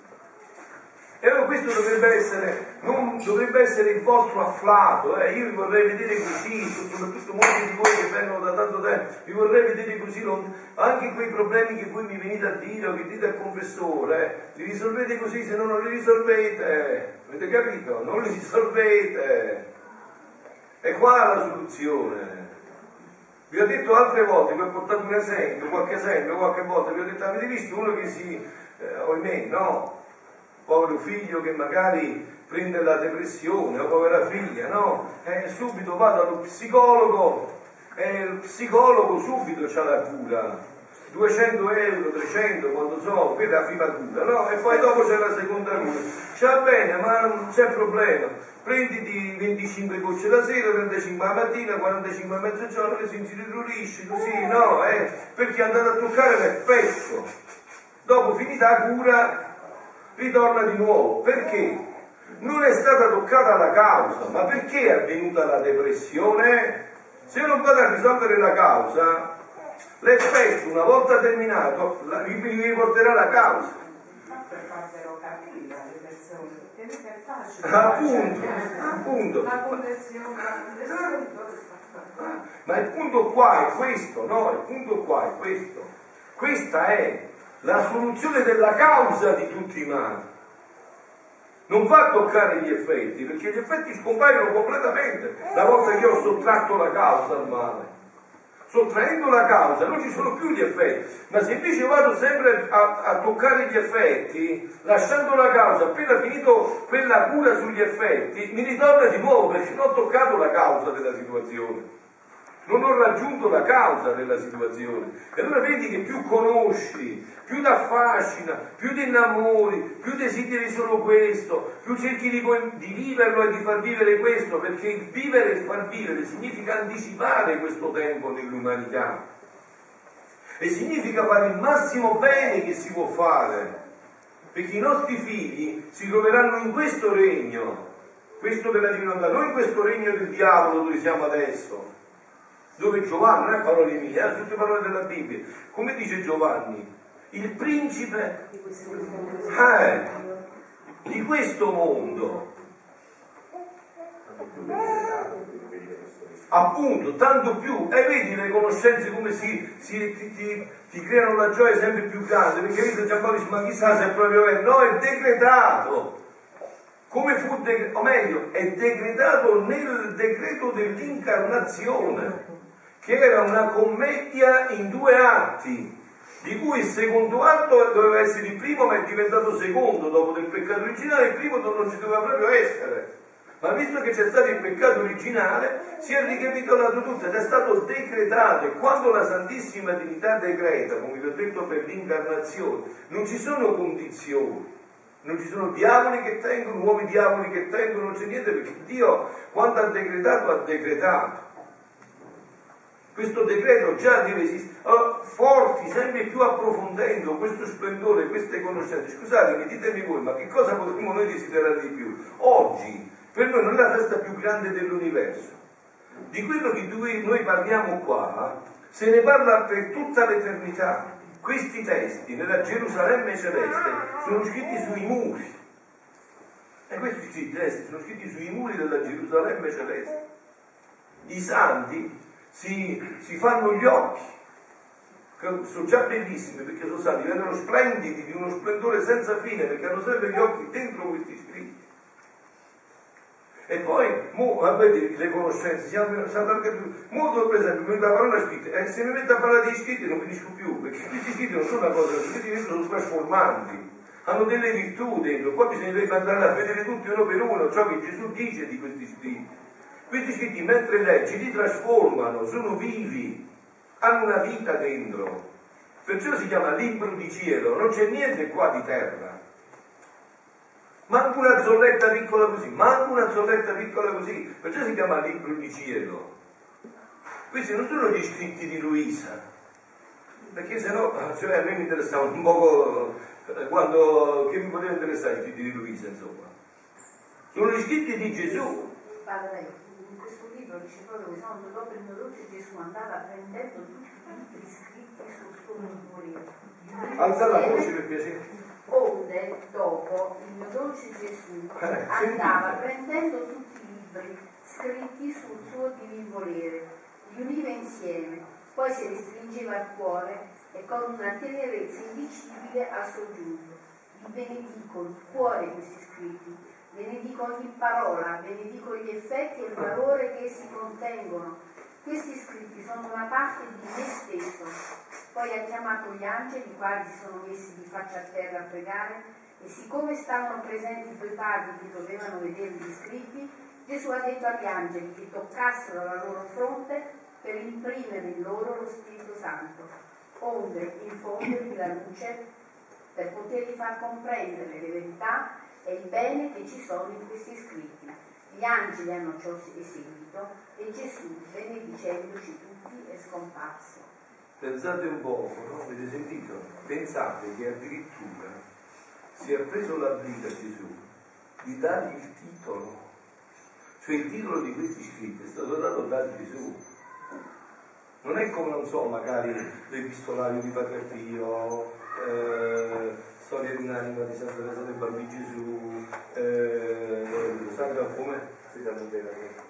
S1: e allora questo dovrebbe essere, non, dovrebbe essere il vostro afflato, eh? io vi vorrei vedere così, soprattutto molti di voi che vengono da tanto tempo, vi vorrei vedere così, non, anche quei problemi che voi mi venite a dire o che dite al confessore, eh? li risolvete così, se no non li risolvete, avete capito? Non li [LAUGHS] risolvete. E qua la soluzione. Vi ho detto altre volte, vi ho portato un esempio, qualche esempio, qualche volta, vi ho detto, avete visto uno che si, eh, ohimè, no? Povero figlio che magari prende la depressione o povera figlia, no? E subito va dallo psicologo e il psicologo subito c'ha la cura. 200 euro, 300, quando so, è la prima cura, no? E poi dopo c'è la seconda cura. C'è bene, ma non c'è problema. Prenditi 25 gocce la sera, 35 la mattina, 45 a mezzogiorno e si riturisci così, no? Eh? Perché andare a toccare l'effetto. Dopo finita la cura, ritorna di nuovo. Perché? Non è stata toccata la causa, ma perché è avvenuta la depressione? Se io non vado a risolvere la causa, l'effetto una volta terminato mi riporterà la causa. Appunto, appunto. Ma il punto qua è questo, no? Il punto qua è questo. Questa è la soluzione della causa di tutti i mali. Non va a toccare gli effetti, perché gli effetti scompaiono completamente la volta che ho sottratto la causa al male. Sottraendo la causa non ci sono più gli effetti, ma se invece vado sempre a, a toccare gli effetti, lasciando la causa, appena finito quella cura sugli effetti, mi ritorna di nuovo perché non ho toccato la causa della situazione non ho raggiunto la causa della situazione. E allora vedi che più conosci, più ti affascina, più ti innamori, più desideri solo questo, più cerchi di, di, viverlo e di far vivere questo, perché il vivere e far vivere significa anticipare questo tempo nell'umanità. E significa fare il massimo bene che si può fare. perché i nostri figli si troveranno in questo regno, questo della divinità, non in questo regno del diavolo dove siamo adesso, dove Giovanni, non è parole mie, è tutte parole della Bibbia. Come dice Giovanni, il principe eh, di questo mondo. Appunto, tanto più, e vedi le conoscenze come si, si ti, ti, ti, creano la gioia sempre più grande, perché vedi Giampaolo dice, ma chissà se è proprio vero, no, è decretato. Come fu, de- o meglio, è decretato nel decreto dell'incarnazione, che era una commedia in due atti, di cui il secondo atto doveva essere il primo, ma è diventato secondo dopo del peccato originale, il primo non ci doveva proprio essere. Ma visto che c'è stato il peccato originale, si è ricapitolato tutto ed è stato decretato. E quando la Santissima Trinità decreta, come vi ho detto per l'incarnazione, non ci sono condizioni, non ci sono diavoli che tengono, nuovi diavoli che tengono, non c'è niente, perché Dio quando ha decretato ha decretato. Questo decreto già deve esistere, allora, forti, sempre più approfondendo questo splendore, queste conoscenze. Scusatemi, ditemi voi, ma che cosa potremmo noi desiderare di più? Oggi, per noi non è la festa più grande dell'universo. Di quello di cui noi parliamo qua, se ne parla per tutta l'eternità. Questi testi nella Gerusalemme celeste sono scritti sui muri. E questi testi sono scritti sui muri della Gerusalemme celeste. I santi si, si fanno gli occhi, sono già bellissimi perché sono stati, diventano splendidi, di uno splendore senza fine, perché hanno sempre gli occhi dentro questi scritti. E poi, mo, vedi, le conoscenze, siamo, siamo anche più. Molto, per esempio, la parola scritta, e se mi metto a parlare di scritti non finisco più, perché questi scritti non sono una cosa, questi sono trasformanti, hanno delle virtù dentro, poi bisognerebbe andare a vedere tutti uno per uno ciò che Gesù dice di questi scritti. Questi scritti mentre leggi li trasformano, sono vivi, hanno una vita dentro. Perciò si chiama libro di cielo, non c'è niente qua di terra. Manco una zolletta piccola così, manco una zolletta piccola così, perciò si chiama libro di cielo. Questi non sono gli scritti di Luisa, perché se no, cioè, a me mi interessava un poco, eh, quando, che mi poteva interessare i scritti di Luisa, insomma. Sono gli scritti di Gesù.
S3: Libro dice proprio che secondo dopo il mio dolce Gesù andava prendendo tutti i libri scritti sul suo memoriale.
S1: Alza la voce per piacere.
S3: Onde dopo il mio dolce Gesù
S1: eh,
S3: andava prendendo tutti i libri scritti sul suo divin volere, li univa insieme, poi se li stringeva al cuore e con una tenerezza indicibile ha soggiunto. Vi benedico il cuore questi scritti ve ne dico ogni parola, ve ne dico gli effetti e il valore che essi contengono. Questi scritti sono una parte di me stesso. Poi ha chiamato gli angeli, i quali si sono messi di faccia a terra a pregare, e siccome stavano presenti due padri che dovevano vedere gli scritti, Gesù ha detto agli angeli che toccassero la loro fronte per imprimere in loro lo Spirito Santo, onde infondergli la luce per potergli far comprendere le verità è il bene che ci sono in questi scritti. Gli angeli hanno ciò eseguito e Gesù, benedicendoci tutti, è scomparso.
S1: Pensate un po', no? Avete sentito? Pensate che addirittura si è preso la briga Gesù di dargli il titolo. Cioè il titolo di questi scritti è stato dato da Gesù. Non è come, non so, magari l'epistolario di Padre Pio, eh, storia di un'anima di Santa Teresa del Bambino Gesù, eh, Santa come?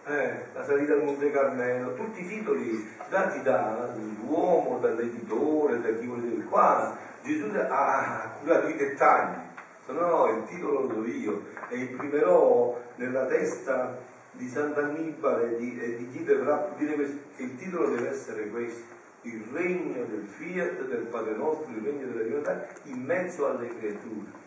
S1: Eh, la salita al Monte Carmelo, tutti i titoli dati dall'uomo, dall'editore, da chi volete. Qua Gesù ha curato i dettagli, se no il titolo lo do io e imprimerò nella testa di Sant'Annibale e di, di chi dovrà dire questo, il titolo deve essere questo il regno del fiat del Padre nostro, il regno della divinità in mezzo alle creature.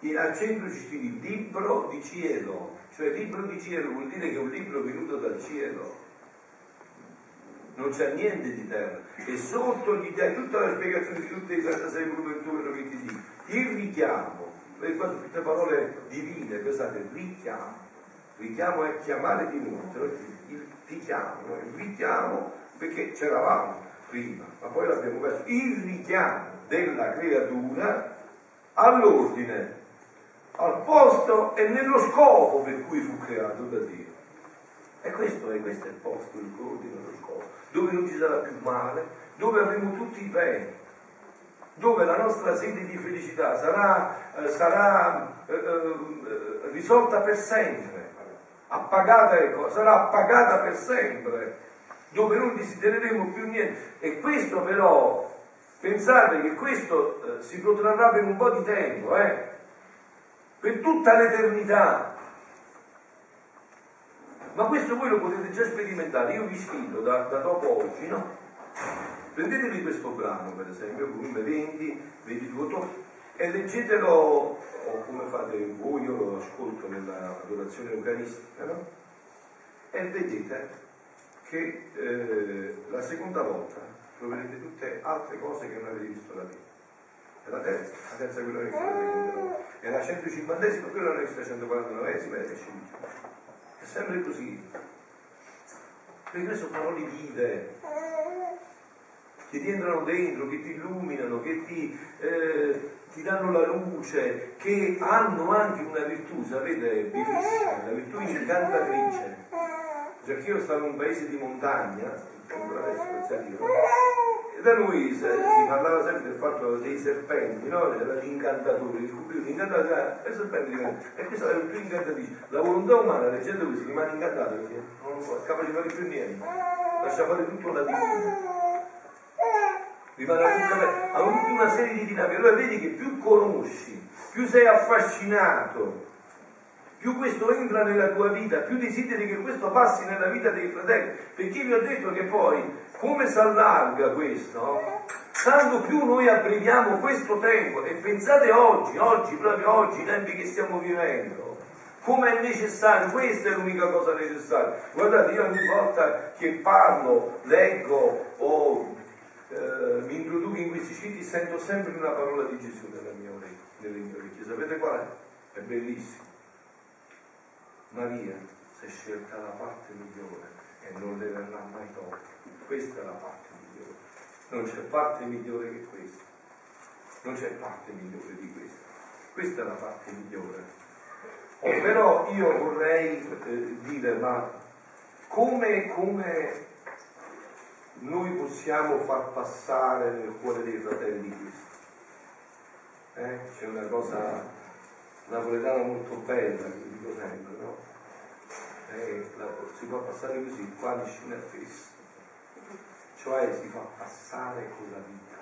S1: E al centro ci scrive libro di cielo, cioè libro di cielo vuol dire che è un libro venuto dal cielo. Non c'è niente di terra. E sotto gli dai tutta la spiegazione di tutte le 36 volumetture che ti dico. Il richiamo, queste parole divine, pensate, richiamo. Richiamo è chiamare di nuovo, il richiamo, noi perché c'eravamo prima, ma poi l'abbiamo perso. Il richiamo della creatura all'ordine, al posto e nello scopo per cui fu creato da Dio. E questo è, questo è il posto, l'ordine, lo scopo, dove non ci sarà più male, dove avremo tutti i beni, dove la nostra sede di felicità sarà, eh, sarà eh, eh, risolta per sempre, appagata, ecco, sarà appagata per sempre, dove non desidereremo più niente. E questo però, pensate che questo eh, si protrarrà per un po' di tempo, eh? per tutta l'eternità. Ma questo voi lo potete già sperimentare, io vi sfido da, da dopo oggi, no? Prendetevi questo brano, per esempio, volume 20, 22, e leggetelo, o come fate voi, io lo ascolto nell'adorazione eucaristica, no? E vedete che eh, la seconda volta troverete tutte altre cose che non avete visto da prima. È la terza, la terza quella che la seconda È la 150esima, quella non è la 149esima e di È sempre così. Perché sono parole vive che ti entrano dentro, che ti illuminano, che ti, eh, ti, danno la luce, che hanno anche una virtù, sapete, bellissima, la virtù incantatrice. Perché io stavo in un paese di montagna, e da noi si, parlava sempre del fatto dei serpenti, no? L'incantatore, il cubino l'incantatore, e serpenti e questa è la virtù incantatrice. La volontà umana, leggendo così, rimane incantata perché non è capace di fare più niente, lascia fare tutto la divina rimane tutta, hanno tutta una serie di dinamiche. Allora vedi che più conosci, più sei affascinato, più questo entra nella tua vita, più desideri che questo passi nella vita dei fratelli. Perché vi ho detto che poi, come si allarga questo, tanto più noi abbreviamo questo tempo. E pensate oggi, oggi, proprio oggi, i tempi che stiamo vivendo come è necessario, questa è l'unica cosa necessaria. Guardate, io ogni volta che parlo, leggo o eh, mi introduco in questi siti sento sempre una parola di Gesù nella mia orecchia, nelle mie orecchie. Sapete qual è? È bellissimo. Maria si è scelta la parte migliore e non le verrà mai tolta. Questa è la parte migliore. Non c'è parte migliore che questa. Non c'è parte migliore di questa. Questa è la parte migliore. Oh, però io vorrei eh, dire, ma come, come noi possiamo far passare nel cuore dei fratelli questo. Eh? C'è una cosa napoletana molto bella che dico sempre, no? Eh, la, si può passare così, qua vicino a fesso, cioè si fa passare con la vita.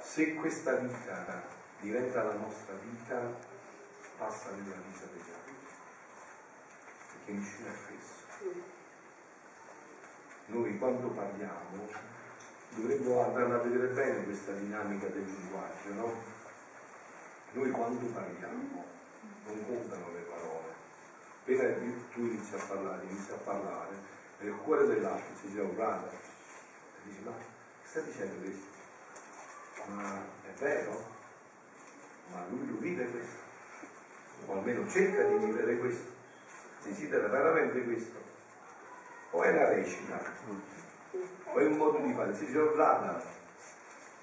S1: Se questa vita diventa la nostra vita, passa nella vita degli altri, perché vicino a fesso noi quando parliamo dovremmo andare a vedere bene questa dinamica del linguaggio, no? Noi quando parliamo non contano le parole. Appena tu inizi a parlare, inizi a parlare, nel cuore dell'altro si gira urlata e dici ma che sta dicendo questo? Ma è vero? Ma lui lo vive questo? O almeno cerca di vivere questo? Desidera veramente questo? O è una recita, o è un modo di fare, si giornata.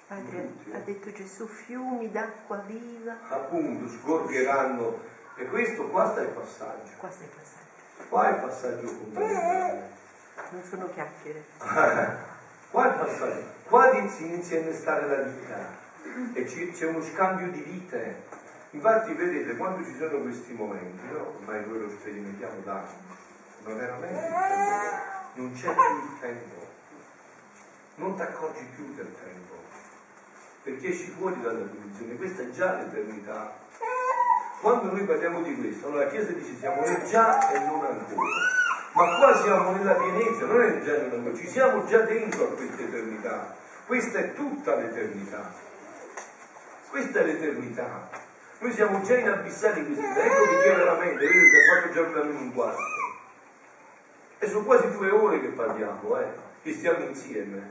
S4: Padre, ha detto Gesù, fiumi d'acqua viva.
S1: Appunto, sgorgeranno. E questo qua sta il passaggio.
S4: Qua sta il passaggio.
S1: Qua è il passaggio fondamentale.
S4: Non sono chiacchiere. [LAUGHS]
S1: qua è il passaggio. Qua si inizia a innestare la vita e c'è uno scambio di vite. Infatti vedete, quando ci sono questi momenti, no? ormai noi lo sperimentiamo da anni, ma veramente? Tempo non c'è più il tempo, non ti accorgi più del tempo, perché esci fuori dalla dimensione, questa è già l'eternità. Quando noi parliamo di questo, allora la Chiesa dice siamo nel già e non ancora, ma qua siamo nella pienezza, non è già e non ancora, ci siamo già dentro a questa eternità, questa è tutta l'eternità, questa è l'eternità. Noi siamo già inabissati in questa ecco perché veramente, vedete, ha fatto già un quarto. E sono quasi due ore che parliamo, eh, che stiamo insieme.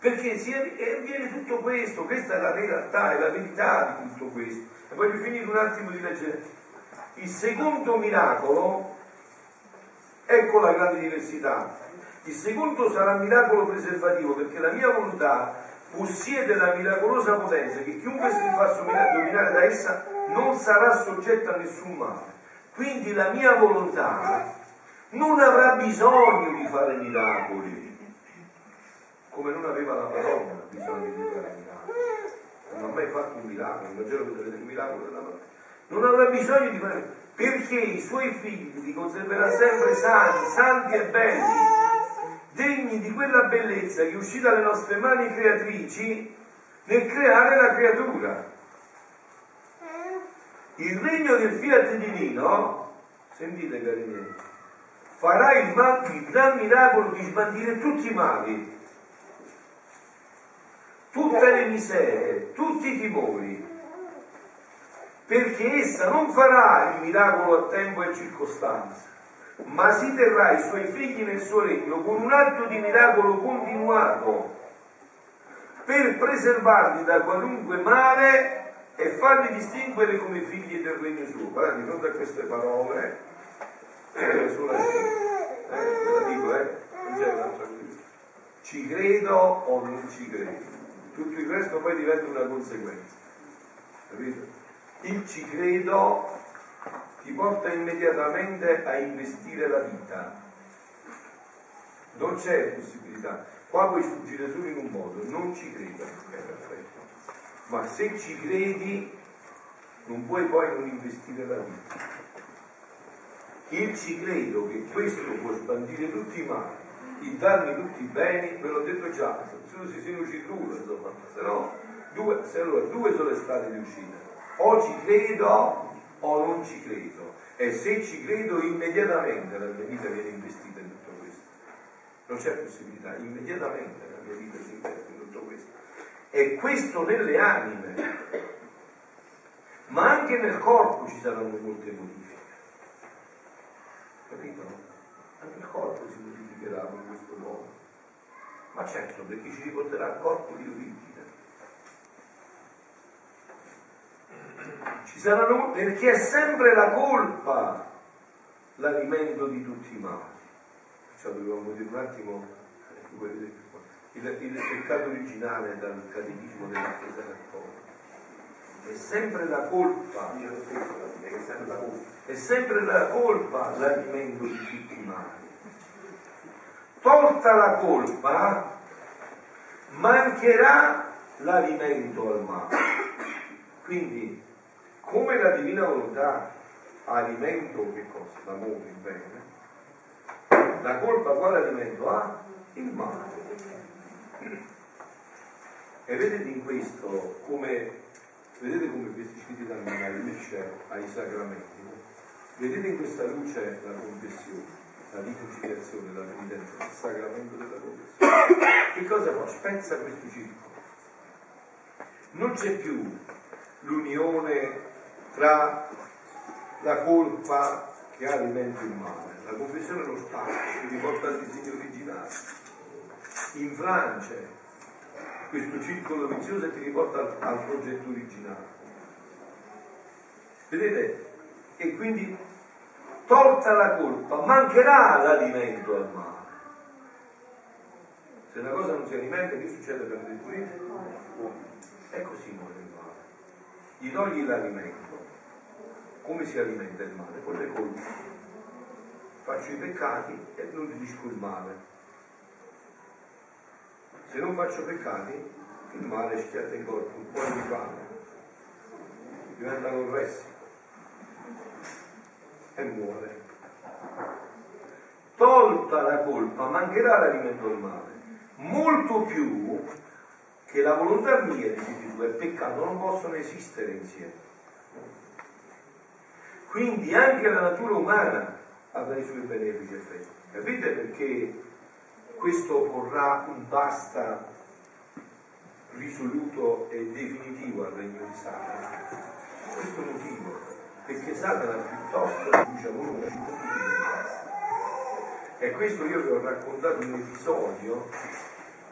S1: Perché si avviene tutto questo, questa è la realtà, è la verità di tutto questo. E voglio finire un attimo di leggere. Il secondo miracolo, ecco la grande diversità. Il secondo sarà miracolo preservativo, perché la mia volontà possiede la miracolosa potenza che chiunque si fa dominare da essa non sarà soggetto a nessun male. Quindi la mia volontà non avrà bisogno di fare miracoli, come non aveva la Madonna bisogno di fare miracoli. Non ha mai fatto un miracolo, il Vangelo vedrete il miracolo della Madonna. Non avrà bisogno di fare perché i suoi figli li conserverà sempre sani, santi e belli, degni di quella bellezza che uscì dalle nostre mani creatrici nel creare la creatura. Il regno del fiat divino, sentite cari miei, farà il, il gran miracolo di sbandire tutti i mali, tutte le miserie, tutti i timori, perché essa non farà il miracolo a tempo e circostanza, ma si terrà i suoi figli nel suo regno con un atto di miracolo continuato per preservarli da qualunque male e farli distinguere come figli del regno suo. Guardate, di fronte a queste parole, eh, sulla eh, ve la dico, eh, ci credo o non ci credo tutto il resto poi diventa una conseguenza. Capito? Il ci credo ti porta immediatamente a investire la vita. Non c'è possibilità. Qua puoi sfuggire solo in un modo, non ci credo, è perfetto. Ma se ci credi, non puoi poi non investire la vita. Il ci credo che questo può sbandire tutti i mali il darmi tutti i beni, ve l'ho detto già, se si sono usciti due, insomma, se no, due, se allora, due sono le strade di uscita. O ci credo o non ci credo. E se ci credo immediatamente la mia vita viene investita in tutto questo. Non c'è possibilità, immediatamente la mia vita si investe in tutto questo. E questo nelle anime, ma anche nel corpo ci saranno molte modifiche. Capito? Anche il corpo si modificherà con questo modo. Ma certo, perché ci riporterà al corpo di origine. Ci saranno, perché è sempre la colpa l'alimento di tutti i mali. Cioè dobbiamo dire un attimo eh, il, il peccato originale dal catechismo della Chiesa Cattolica. È sempre la colpa, è sempre la colpa l'alimento di tutti i mali tolta la colpa, mancherà l'alimento al male. Quindi, come la divina volontà alimento che cosa? L'amore, il bene, la colpa quale alimento ha? Il male. E vedete in questo come, vedete come questi spiriti danno luce ai sacramenti? Vedete in questa luce la confessione? la riconciliazione, la penitenza, il sacramento della confessione. Che cosa fa? Spezza questo circolo. Non c'è più l'unione tra la colpa che alimenta il male. La confessione è lo Stato che riporta al disegno originale. Infrange questo circolo vizioso e ti riporta al, al progetto originale. Vedete? E quindi tolta la colpa, mancherà l'alimento al male. Se una cosa non si alimenta, che succede per il pulito? E così muore il male. Gli togli l'alimento. Come si alimenta il male? Con le colpe. Faccio i peccati e non nutrisco il male. Se non faccio peccati, il male schiatta in corpo, un po' di fame. Diventa anorressico e muore. Tolta la colpa, mancherà l'alimento del male. Molto più che la volontà mia, dice Gesù, e il peccato non possono esistere insieme. Quindi anche la natura umana avrà i suoi benefici effetti. Capite perché questo porrà un basta risoluto e definitivo al regno di Satana? Questo motivo perché Satana piuttosto riduce a loro la E questo io vi ho raccontato un episodio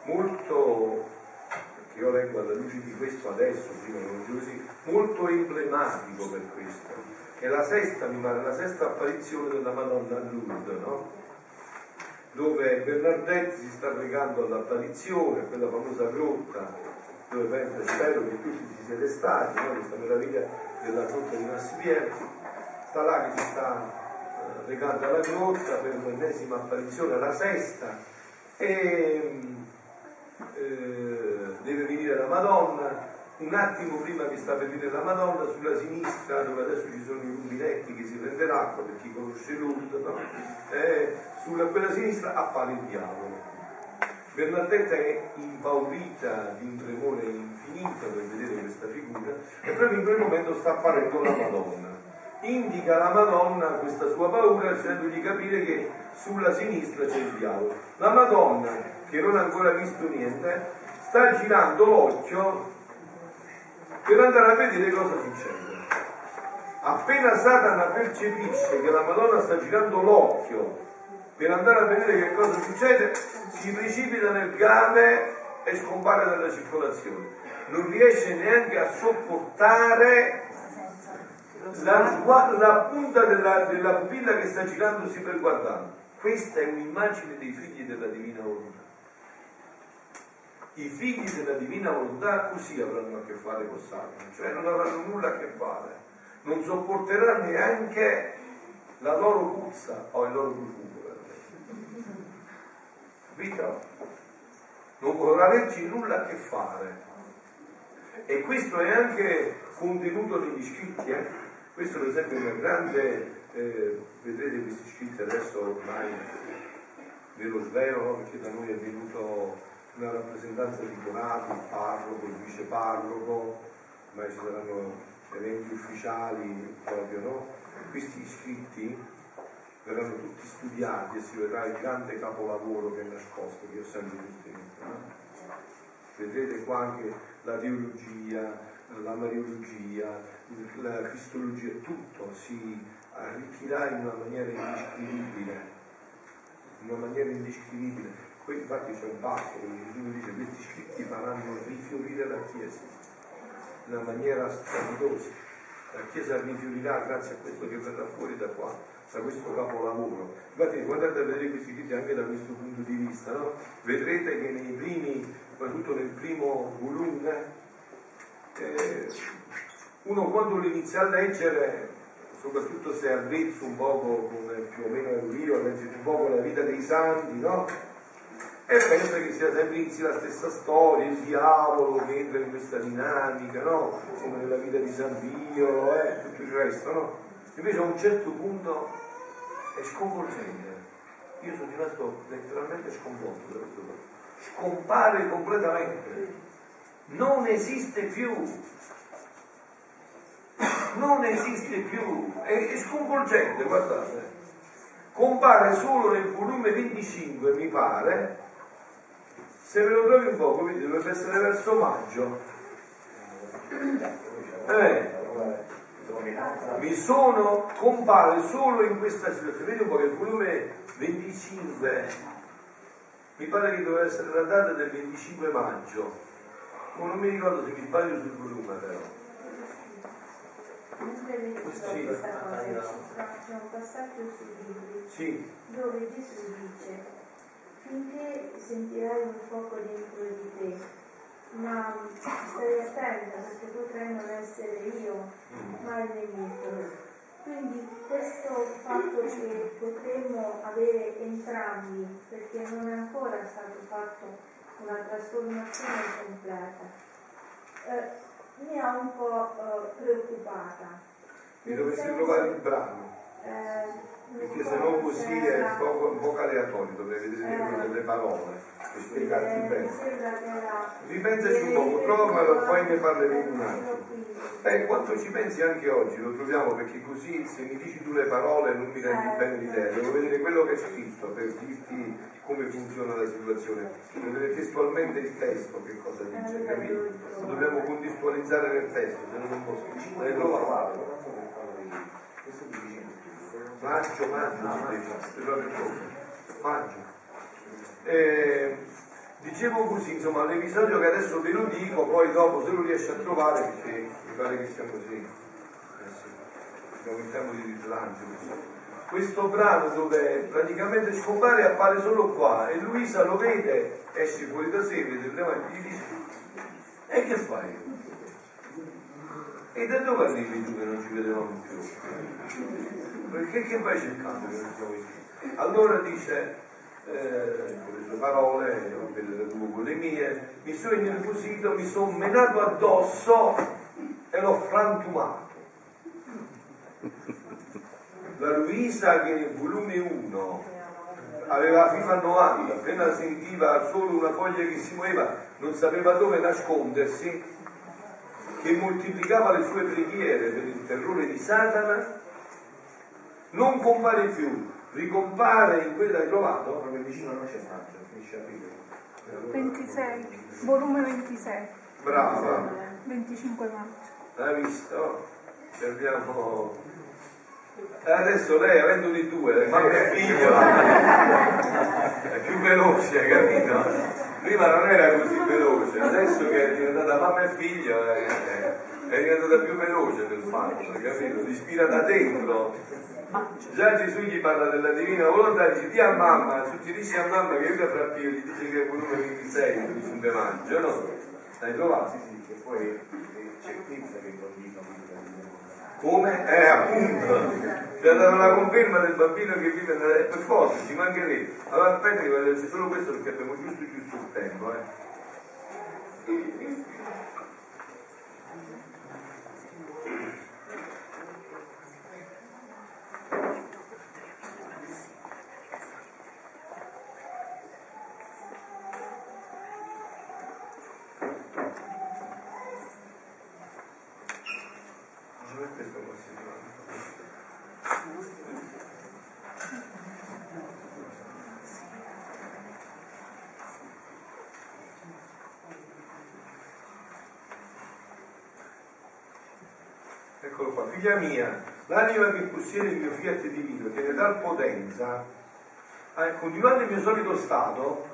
S1: molto, che io leggo alla luce di questo adesso, prima non così, molto emblematico per questo. È la sesta, mi pare, la sesta apparizione della Madonna a Lourdes, no? Dove Bernardetti si sta pregando all'apparizione, quella famosa grotta, dove penso spero che tutti ci siete stati, no? questa meraviglia della grotta di Massipiero, sta là che si sta eh, recando alla grotta per l'ennesima apparizione, la sesta, e eh, deve venire la Madonna, un attimo prima che sta per venire la Madonna, sulla sinistra, dove adesso ci sono i rubinetti che si prende l'acqua, per chi conosce Lourdes, no? eh, sulla quella sinistra appare il diavolo. Bernardetta è impaurita di un tremore infinito per vedere questa figura e proprio in quel momento sta apparendo la Madonna. Indica alla Madonna questa sua paura facendogli capire che sulla sinistra c'è il diavolo. La Madonna, che non ha ancora visto niente, sta girando l'occhio per andare a vedere cosa succede. Appena Satana percepisce che la Madonna sta girando l'occhio per andare a vedere che cosa succede, si precipita nel game e scompare dalla circolazione. Non riesce neanche a sopportare la, la punta della, della pupilla che sta girandosi per guardare. Questa è un'immagine dei figli della divina volontà. I figli della divina volontà così avranno a che fare con Satana, cioè non avranno nulla a che fare, non sopporteranno neanche la loro puzza o il loro profumo. Capito? Non vorrà averci nulla a che fare. E questo è anche contenuto negli scritti, eh? questo per esempio è una grande, eh, vedrete questi scritti adesso ormai ve lo svelo perché da noi è venuto una rappresentanza di Bonato, il parroco, il vice parroco, ormai ci saranno eventi ufficiali proprio, no? Questi scritti verranno tutti studiati e si vedrà il grande capolavoro che è nascosto, che ho sempre sostenuto. No? Vedrete qua anche la teologia, la mariologia, la cristologia, tutto si arricchirà in una maniera indescrivibile, in una maniera indescrivibile. Qui infatti c'è un passo dove Gesù dice questi scritti faranno rifiorire la Chiesa in una maniera strepitosa. La Chiesa rifiorirà grazie a questo che verrà fuori da qua, da questo capolavoro. Infatti guardate a vedere questi scritti anche da questo punto di vista, no? vedrete che nei primi, soprattutto nel primo volume, eh, uno quando lo inizia a leggere, soprattutto se avvezzo un poco come più o meno ero io, leggere un po' la vita dei santi, no? E pensa che sia sempre la stessa storia, il diavolo che entra in questa dinamica, no? Come nella vita di San Pio e eh, tutto il resto, no? Invece a un certo punto è sconvolgente. Io sono rimasto letteralmente sconvolto da questo fatto. Scompare completamente. Non esiste più. Non esiste più. È, è sconvolgente, guardate. Compare solo nel volume 25, mi pare, se ve lo trovi un po', quindi dovrebbe essere verso maggio. Eh, mi sono, compare solo in questa situazione. Vedi un po' che il volume 25, mi pare che doveva essere la data del 25 maggio. Non mi ricordo se mi sbaglio sul volume però.
S3: Sì.
S1: sì.
S3: dove Gesù dice finché sentirai un fuoco dentro di te, ma stai attenta perché potrei non essere io, ma il nemico. Quindi questo fatto che potremmo avere entrambi, perché non è ancora stato fatto una trasformazione completa, eh, mi ha un po' eh, preoccupata.
S1: Mi dovresti trovare il brano.
S3: Eh,
S1: perché se non così è poco, un po' aleatorio, dovrei vedere delle parole e spiegarti bene. Ripensaci un po', provalo, poi ne parleremo un attimo. Eh, quanto ci pensi anche oggi, lo troviamo perché così se mi dici tu le parole non mi rendi bene l'idea, devo vedere quello che è scritto per dirti come funziona la situazione, devo vedere testualmente il testo che cosa dice, capito? Dobbiamo contestualizzare nel testo, se no non posso. Eh, prova maggio, maggio, maggio. Eh, dicevo così, insomma, l'episodio che adesso ve lo dico, poi dopo se lo riesci a trovare, perché mi pare che sia così. Sì, siamo in tempo di rilancio. questo brano dove praticamente scompare appare solo qua e Luisa lo vede, esce fuori da sé, vede il davanti e gli dice e che fai? E da dove arrivi tu che non ci vedevamo più? Perché che vai cercando? Allora dice, eh, con le sue parole, con le mie, mi sono innervosito, mi sono menato addosso e l'ho frantumato. La Luisa che nel volume 1 aveva FIFA 90, appena sentiva solo una foglia che si muoveva, non sapeva dove nascondersi, che moltiplicava le sue preghiere per il terrore di Satana, non compare più, ricompare in quella hai trovato?
S5: Proprio vicino non c'è Francia, finisce aprile.
S6: 26, volume 26,
S1: Brava,
S6: 25 maggio.
S1: hai visto? Ci abbiamo E adesso lei avendo di due, mamma e figlio, [LAUGHS] è più veloce, hai capito? Prima non era così veloce, adesso che è diventata mamma e figlio è, è diventata più veloce nel fatto, capito? Si ispira da dentro. Già Gesù gli parla della divina volontà, dice di a mamma, suggerisci a mamma che io fra Pio gli dice che è volume 26, il 25 maggio, no? L'hai trovato?
S5: Sì, sì, che poi eh, certezza che il vive
S1: Come? Eh, appunto. Ha dato la conferma del bambino che vive nella... è per forza, ci mancherebbe. Allora aspetta che voglio dire solo questo perché abbiamo giusto giusto il tempo, eh. Figlia mia, l'anima che possiede il mio fiat divino tiene tal potenza, eh, continuando il mio solito stato,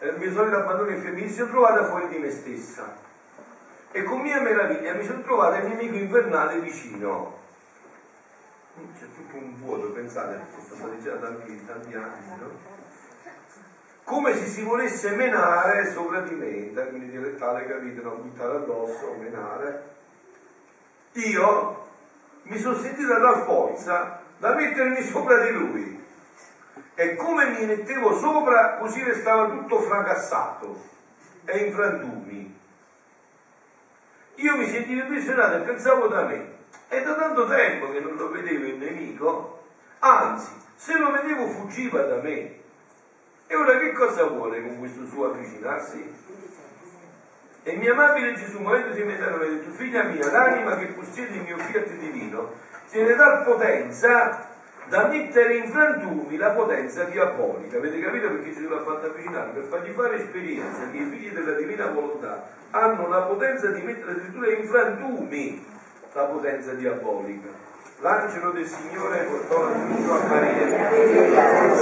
S1: il mio solito abbandono e mi sono trovata fuori di me stessa. E con mia meraviglia mi sono trovata il nemico infernale vicino. Mm, C'è tutto un vuoto, pensate, sono stati già tanti, tanti anni, no? Come se si volesse menare sopra di me, in termini dialettali, capite, no? Buttare addosso, menare. Io mi sono sentita tal forza da mettermi sopra di lui. E come mi mettevo sopra, così restava tutto fracassato e in frantumi. Io mi sentivo impressionato e pensavo da me. È da tanto tempo che non lo vedevo il nemico, anzi, se lo vedevo fuggiva da me. E ora che cosa vuole con questo suo avvicinarsi? E mio amabile Gesù, muovendosi noi, ha detto, figlia mia, l'anima che possiede il mio fiat divino tiene tal potenza da mettere in frantumi la potenza diabolica. Avete capito perché Gesù l'ha fatto avvicinare? Per fargli fare esperienza che i figli della divina volontà hanno la potenza di mettere addirittura in frantumi la potenza diabolica. L'angelo del Signore portò la a Maria